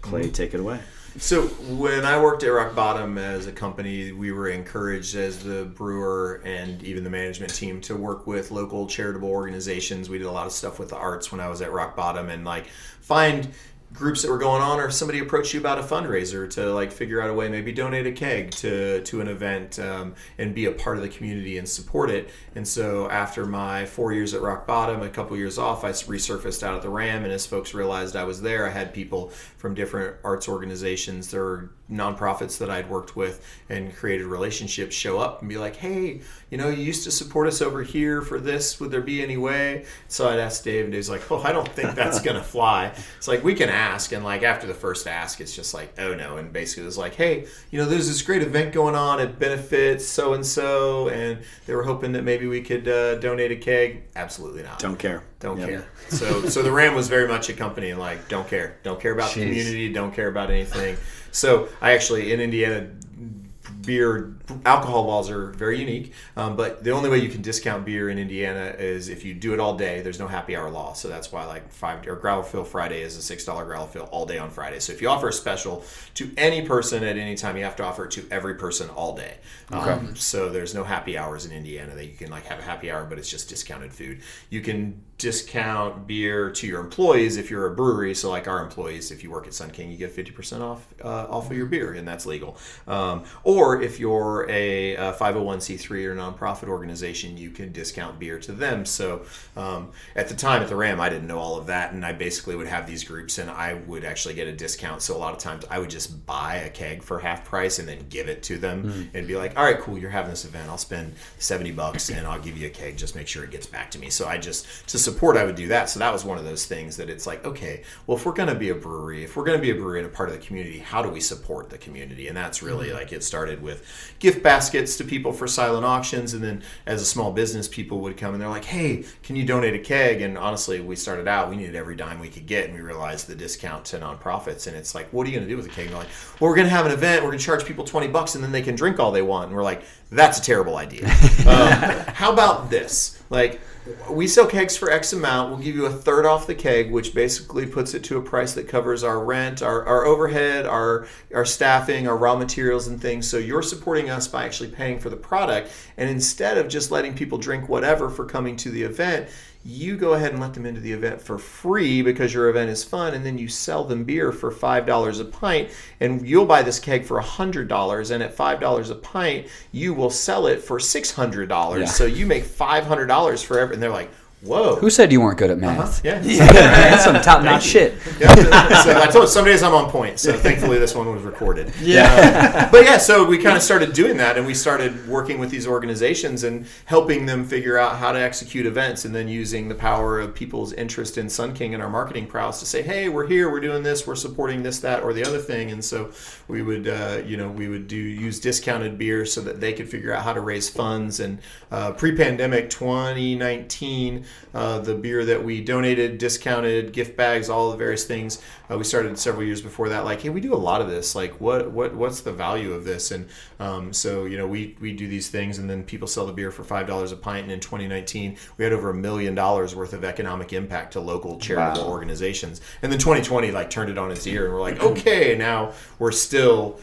Clay, Mm-hmm. take it away. So when I worked at Rock Bottom as a company, we were encouraged as the brewer and even the management team to work with local charitable organizations. We did a lot of stuff with the arts when I was at Rock Bottom and like find groups that were going on or if somebody approached you about a fundraiser to like figure out a way maybe donate a keg to to an event um, and be a part of the community and support it. And so after my four years at rock bottom a couple years off i resurfaced out at the ram and as folks realized i was there i had people from different arts organizations there were nonprofits that i'd worked with and created relationships show up and be like hey you know you used to support us over here for this. Would there be any way? So i'd ask dave and dave's like oh i don't think that's gonna <laughs> fly. It's like we can ask and like after the first ask it's just like oh no. And basically it was like hey you know there's this great event going on it benefits so and so and they were hoping that maybe we could uh, donate a keg. Absolutely not. Don't care. Don't Yep. care. <laughs> So so the Ram was very much a company like don't care, don't care about the community, don't care about anything. So I actually in Indiana beer alcohol laws are very unique um, but the only way you can discount beer in indiana is if you do it all day there's no happy hour law. So that's why like five or growler fill friday is a six dollar growler fill all day on friday. So if you offer a special to any person at any time you have to offer it to every person all day. Um, so there's no happy hours in indiana that you can like have a happy hour but it's just discounted food. You can discount beer to your employees if you're a brewery. So like our employees if you work at sun king you get 50% off uh, off of your beer and that's legal. Um, or or if you're a, a 501c3 or nonprofit organization, you can discount beer to them. So um, at the time at the Ram, I didn't know all of that, and I basically would have these groups, and I would actually get a discount. So a lot of times, I would just buy a keg for half price and then give it to them, mm. and be like, "All right, cool, you're having this event. I'll spend 70 bucks, and I'll give you a keg. Just make sure it gets back to me." So I just to support, I would do that. So that was one of those things that it's like, okay, well, if we're going to be a brewery, if we're going to be a brewery and a part of the community, how do we support the community? And that's really mm-hmm. like it started with gift baskets to people for silent auctions, and then as a small business, people would come and they're like, "Hey, can you donate a keg?" And honestly, we started out, we needed every dime we could get, and we realized the discount to nonprofits, and it's like, what are you going to do with a keg? And they're like, well, we're going to have an event, we're going to charge people twenty bucks, and then they can drink all they want, and we're like, that's a terrible idea. <laughs> um, how about this? Like we sell kegs for X amount. We'll give you a third off the keg, which basically puts it to a price that covers our rent, our, our overhead, our our staffing, our raw materials and things. So you're supporting us by actually paying for the product. And instead of just letting people drink whatever for coming to the event, you go ahead and let them into the event for free because your event is fun and then you sell them beer for $5 a pint and you'll buy this keg for $100 and at $5 a pint you will sell it for $600 yeah. so you make $500 for every and they're like Whoa! Who said you weren't good at math? Uh-huh. Yeah, <laughs> yeah. that's some top notch shit. Yeah, so I told some days I'm on point. So thankfully this one was recorded. Yeah, uh, but yeah, so we kind of started doing that, and we started working with these organizations and helping them figure out how to execute events, and then using the power of people's interest in Sun King and our marketing prowess to say, hey, we're here, we're doing this, we're supporting this, that, or the other thing, and so we would, uh, you know, we would do use discounted beer so that they could figure out how to raise funds. And uh, pre-pandemic 2019 uh, the beer that we donated, discounted, gift bags, all the various things. Uh, we started several years before that. Like, hey, we do a lot of this. Like, what what what's the value of this? And um, so you know, we we do these things, and then people sell the beer for five dollars a pint. And in 2019, we had over a million dollars worth of economic impact to local charitable wow. organizations. And then 2020 like turned it on its ear, and we're like, <laughs> okay, now we're still.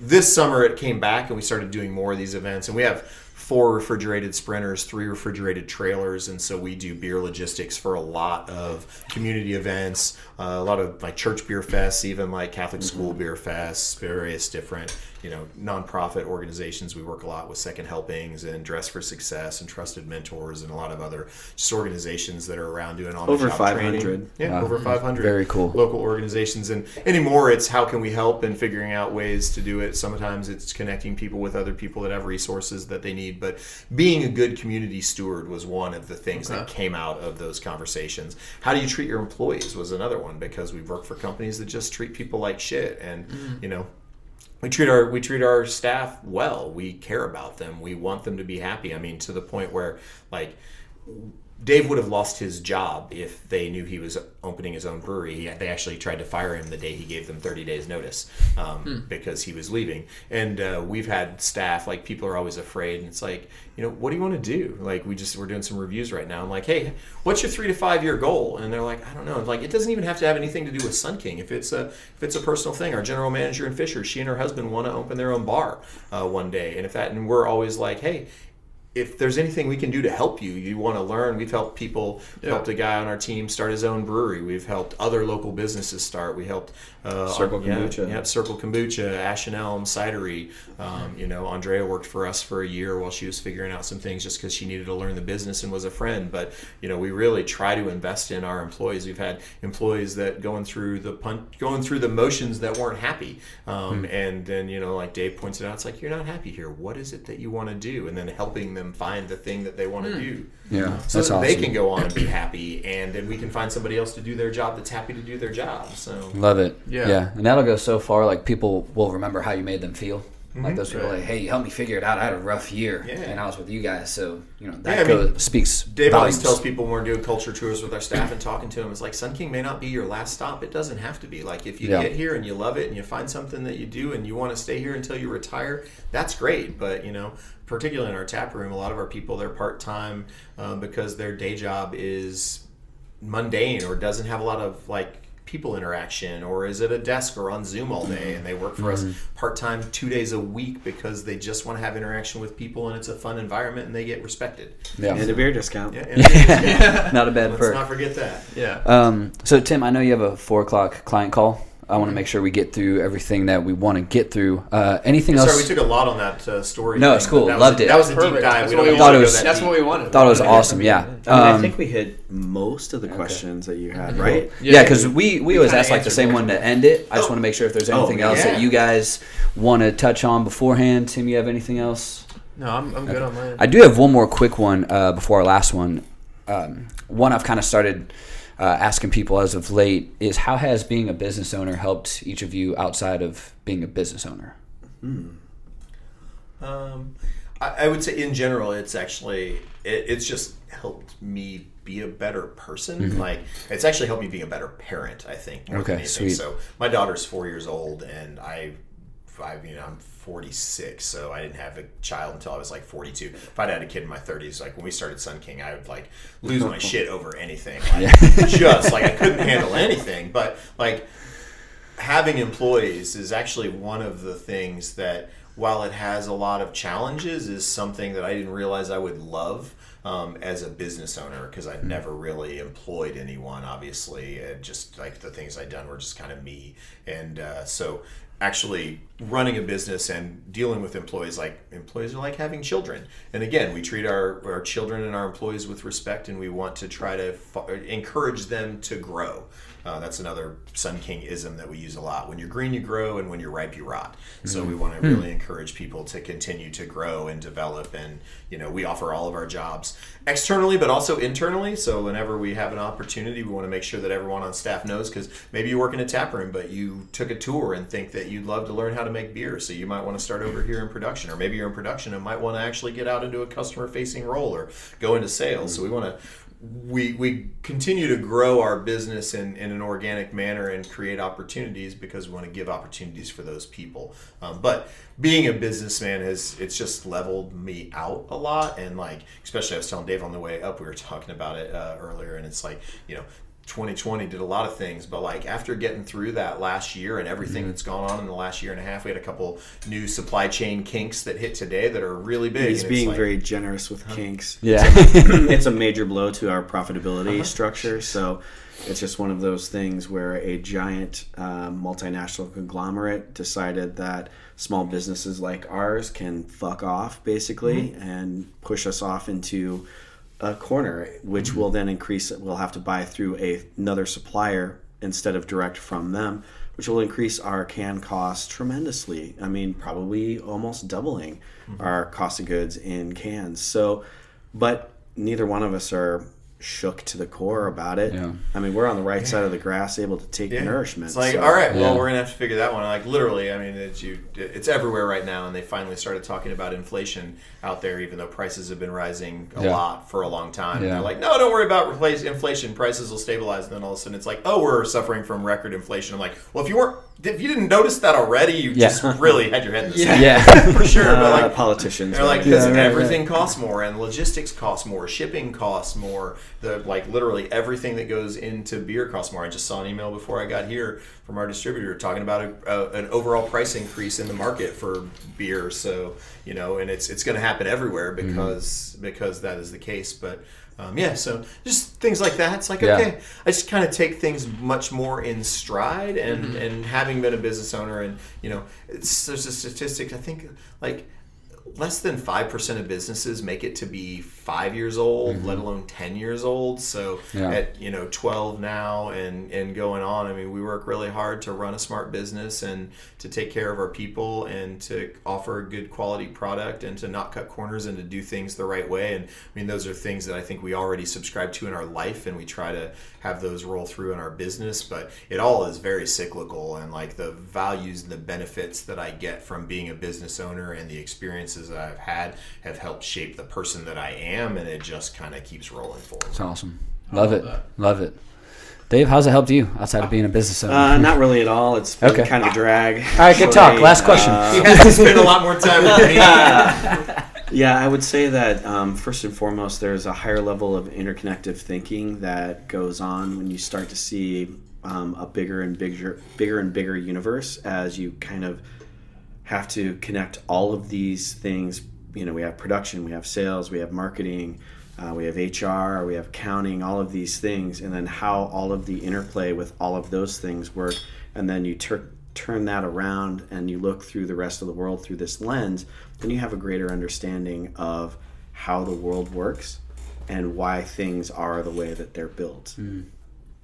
This summer it came back, and we started doing more of these events, and we have four refrigerated sprinters, three refrigerated trailers, and so we do beer logistics for a lot of community events, uh, a lot of like church beer fests, even like Catholic mm-hmm. school beer fests, various different you know nonprofit organizations. We work a lot with Second Helpings and Dress for Success and Trusted Mentors and a lot of other just organizations that are around doing all over five hundred. Yeah, wow. over five hundred. Very cool. Local organizations and anymore it's how can we help and figuring out ways to do it. Sometimes it's connecting people with other people that have resources that they need. But being a good community steward was one of the things okay. that came out of those conversations. How do you treat your employees was another one because we work for companies that just treat people like shit and mm. you know we treat our we treat our staff well. We care about them. We want them to be happy. I mean, to the point where like Dave would have lost his job if they knew he was opening his own brewery. He, they actually tried to fire him the day he gave them 30 days notice um, hmm. because he was leaving. And uh, we've had staff like people are always afraid, and it's like, you know, what do you want to do? Like we just we're doing some reviews right now. I'm like, hey, what's your three to five year goal? And they're like, I don't know. Like it doesn't even have to have anything to do with Sun King. If it's a if it's a personal thing, our general manager in Fisher, she and her husband want to open their own bar uh, one day, and if that, and we're always like, hey, if there's anything we can do to help you, you want to learn. We've helped people, yeah. helped a guy on our team start his own brewery. We've helped other local businesses start. We helped uh, Circle Kombucha. Yeah, Circle Kombucha, Ash and Elm Cidery. Um, you know, Andrea worked for us for a year while she was figuring out some things just because she needed to learn the business and was a friend. But you know, we really try to invest in our employees. We've had employees that going through the pun- going through the motions that weren't happy, um, mm. and then you know, like Dave pointed out, it's like you're not happy here. What is it that you want to do? And then helping them find the thing that they want to mm. do. Yeah, so that awesome. they can go on and be happy, and then we can find somebody else to do their job that's happy to do their job. So love it. Yeah, yeah, and that'll go so far. Like people will remember how you made them feel. Mm-hmm. Like those people, right. like, hey, you helped me figure it out. I had a rough year, yeah. and I was with you guys, so you know that yeah, goes, mean, speaks. Dave volumes. always tells people when we're doing culture tours with our staff and talking to them, it's like Sun King may not be your last stop. It doesn't have to be. Like if you yeah. get here and you love it and you find something that you do and you want to stay here until you retire, that's great. But you know, particularly in our tap room, a lot of our people they're part time um, because their day job is mundane or doesn't have a lot of like people interaction or is it a desk or on zoom all day and they work for mm-hmm. us part-time two days a week because they just want to have interaction with people and it's a fun environment and they get respected. Yeah. And a beer discount. Yeah, a beer discount. <laughs> not a bad let's perk. not forget that. Yeah. Um, so tim i know you have a four o'clock client call I want to make sure we get through everything that we want to get through. Uh, anything Sorry, else? we took a lot on that uh, story. No, thing, it's cool. but That Loved was, it. That was a deep dive. That's We what don't we need to wanted. go That's that That's deep. what we wanted. Thought it was awesome. Yeah. I, mean, Um, I think we hit most of the questions that you had, right? Yeah, because we, we always ask like the same one to end it. I just Oh. want to make sure if there's Oh, anything else that you guys want to touch on beforehand. Tim, you have anything else? No, I'm, I'm good on mine. I do have one more quick one uh, before our last one. Um, one I've kind of started uh, asking people as of late is how has being a business owner helped each of you outside of being a business owner? Um, I, I would say in general, it's actually it, it's just helped me be a better person. Like it's actually helped me be a better parent. I think. Okay, sweet. So my daughter's four years old, and I, I mean, I'm 46, so I didn't have a child until I was like 42. If I'd had a kid in my 30s, like when we started Sun King, I would like lose my shit over anything. Like, <laughs> just like I couldn't handle anything. But like having employees is actually one of the things that while it has a lot of challenges is something that i didn't realize i would love um, as a business owner because i'd never really employed anyone obviously it just like the things i'd done were just kind of me and uh, so actually running a business and dealing with employees like employees are like having children and again we treat our, our children and our employees with respect and we want to try to fo- encourage them to grow uh, that's another Sun King ism that we use a lot. When you're green, you grow, and when you're ripe, you rot. So we want to really encourage people to continue to grow and develop. And you know, we offer all of our jobs externally, but also internally. So whenever we have an opportunity, we want to make sure that everyone on staff knows. Because maybe you work in a tap room, but you took a tour and think that you'd love to learn how to make beer. So you might want to start over here in production, or maybe you're in production and might want to actually get out into a customer-facing role or go into sales. So we want to we we continue to grow our business in, in an organic manner and create opportunities because we want to give opportunities for those people. Um, but being a businessman has it's just leveled me out a lot and like especially I was telling Dave on the way up we were talking about it uh, earlier and it's like you know 2020 did a lot of things, but like after getting through that last year and everything Mm-hmm. that's gone on in the last year and a half, we had a couple new supply chain kinks that hit today that are really big. He's being like- very generous with kinks. Yeah. <laughs> it's a major blow to our profitability Uh-huh. structure. So it's just one of those things where a giant uh, multinational conglomerate decided that small businesses like ours can fuck off basically Mm-hmm. and push us off into a corner, which mm-hmm. will then increase. We'll have to buy through a, another supplier instead of direct from them, which will increase our can costs tremendously. I mean, probably almost doubling mm-hmm. our cost of goods in cans. So, but neither one of us are shook to the core about it. Yeah. I mean, we're on the right side of the grass, able to take Yeah. nourishment. It's like, so- all right, well, Yeah. we're gonna have to figure that one. out. Like literally, I mean, it's you. It's everywhere right now, and they finally started talking about inflation out there, even though prices have been rising a Yeah. lot for a long time. And they're like, no, don't worry about replace inflation. Prices will stabilize. And then all of a sudden, it's like, oh, we're suffering from record inflation. I'm like, well, if you weren't, if you didn't notice that already, you Yeah. just really had your head in the <laughs> sand. Yeah. <laughs> for sure. but Uh, like, politicians. they're like, because Yeah, right, everything costs more, and logistics costs more, shipping costs more. The like literally everything that goes into beer costs more. I just saw an email before I got here from our distributor talking about a, a, an overall price increase in the market for beer. So you know, and it's it's going to happen everywhere Mm-hmm. because because that is the case. But um, yeah, so just things like that. It's like Yeah. okay, I just kind of take things much more in stride, and Mm-hmm. and having been a business owner, and you know, it's, there's a statistic. I think like less than 5% of businesses make it to be five years old let alone 10 years old so Mm-hmm. Yeah. at you know 12 now and and going on i mean we work really hard to run a smart business and to take care of our people and to offer a good quality product and to not cut corners and to do things the right way and i mean those are things that i think we already subscribe to in our life and we try to have those roll through in our business but it all is very cyclical and like the values and the benefits that i get from being a business owner and the experiences that i've had have helped shape the person that i am and it just kind of keeps rolling forward It's awesome. Love it. Love it. Dave, how's it helped you outside of being a business owner? Uh, not really at all. It's been Okay. kind of a drag. All right, good talk. Last question. you have to spend a lot more time with me Yeah, I would say that um, first and foremost, there's a higher level of interconnective thinking that goes on when you start to see um, a bigger and bigger, bigger and bigger universe as you kind of have to connect all of these things. You know, we have production, we have sales, we have marketing, uh, we have HR, we have accounting, all of these things, and then how all of the interplay with all of those things work and then you tur- turn that around and you look through the rest of the world through this lens, then you have a greater understanding of how the world works and why things are the way that they're built. Mm.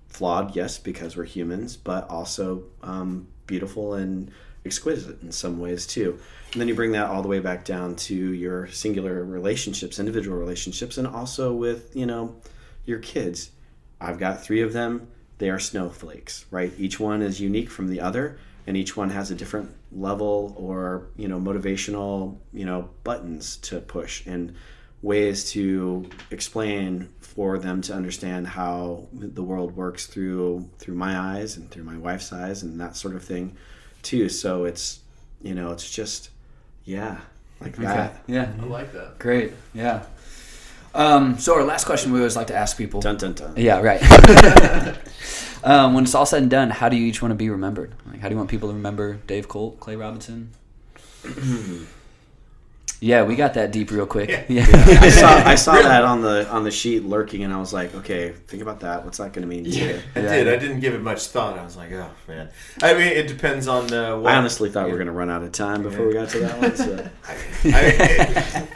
Flawed, yes, because we're humans, but also um, beautiful and exquisite in some ways too. And then you bring that all the way back down to your singular relationships, individual relationships, and also with, you know, your kids. I've got three of them. They are snowflakes, right? Each one is unique from the other, and each one has a different level or, you know, motivational, you know, buttons to push and ways to explain for them to understand how the world works through through my eyes and through my wife's eyes and that sort of thing too. So it's you know it's just yeah like okay. that. Yeah, I like that. Great. Yeah. Um, so our last question we always like to ask people. Dun dun dun. Yeah, right. <laughs> um, when it's all said and done, how do you each want to be remembered? Like, how do you want people to remember Dave Colt, Clay Robinson? <clears throat> Yeah, we got that deep real quick. Yeah, <laughs> yeah. yeah. I saw I saw that on the on the sheet lurking, and I was like, okay, think about that. What's that going to mean? Yeah, I yeah. did. I didn't give it much thought. I was like, oh man. I mean, it depends on. Uh, what, I honestly thought we were going to run out of time before we got to that one. So. <laughs> I, I, it,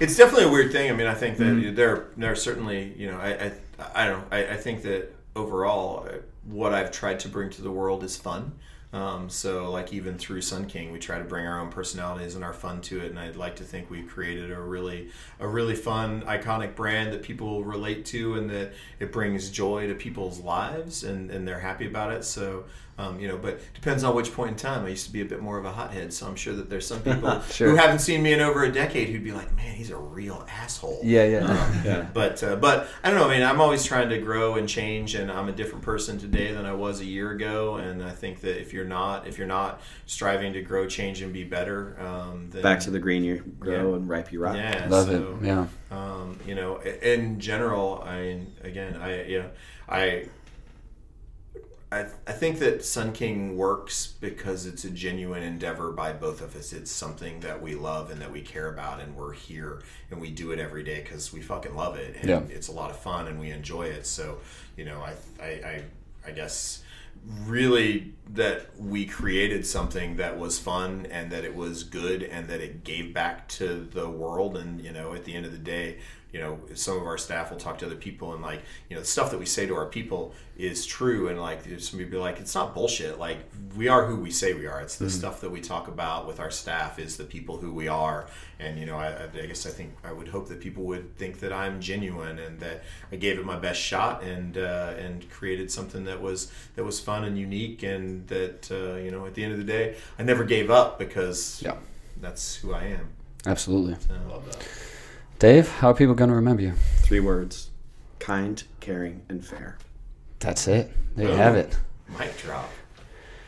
it's definitely a weird thing. I mean, I think that mm-hmm. there there are certainly you know I I, I don't know I, I think that overall uh, what I've tried to bring to the world is fun. Um, so, like even through Sun King, we try to bring our own personalities and our fun to it. And I'd like to think we've created a really, a really fun, iconic brand that people relate to, and that it brings joy to people's lives, and, and they're happy about it. So, um, you know, but depends on which point in time. I used to be a bit more of a hothead, so I'm sure that there's some <laughs> people sure. who haven't seen me in over a decade who'd be like, "Man, he's a real asshole." Yeah, yeah, um, <laughs> yeah. But uh, but I don't know. I mean, I'm always trying to grow and change, and I'm a different person today than I was a year ago. And I think that if you're not if you're not striving to grow, change, and be better, um, then, back to the green you grow yeah. and ripe you rot. Yeah, love so, it. Yeah. Um, you know, in general, I again, I yeah, I I, I think that Sun King works because it's a genuine endeavor by both of us. It's something that we love and that we care about, and we're here and we do it every day because we fucking love it. And yeah. it's a lot of fun and we enjoy it. So, you know, I, I, I, I guess really that we created something that was fun and that it was good and that it gave back to the world. And, you know, at the end of the day, you know some of our staff will talk to other people and like you know the stuff that we say to our people is true and like some people be like it's not bullshit. Like we are who we say we are. It's the mm-hmm. stuff that we talk about with our staff is the people who we are. And you know I, I guess i think i would hope that people would think that i'm genuine and that i gave it my best shot and uh, and created something that was that was fun and unique and that uh, you know at the end of the day i never gave up because yeah. that's who i am. Absolutely. So, I love that Dave, how are people going to remember you? Three words kind, caring, and fair. That's it. There you have it. Mic drop.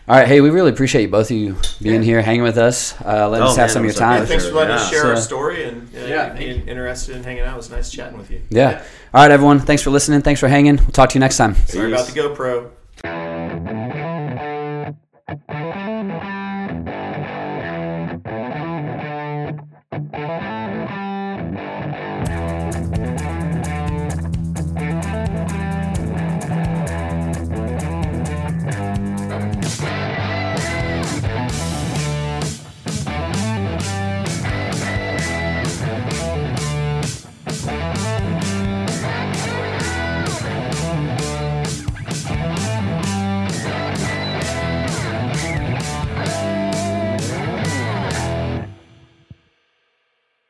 All right, hey, we really appreciate you both of you being yeah. here, hanging with us. Uh, let oh, us have man, some of your time. Yeah, thanks for letting yeah. us share so, our story and uh, yeah, being interested in hanging out. It was nice chatting with you. Yeah. All right, everyone. Thanks for listening. Thanks for hanging. We'll talk to you next time. Sorry Peace. about the GoPro.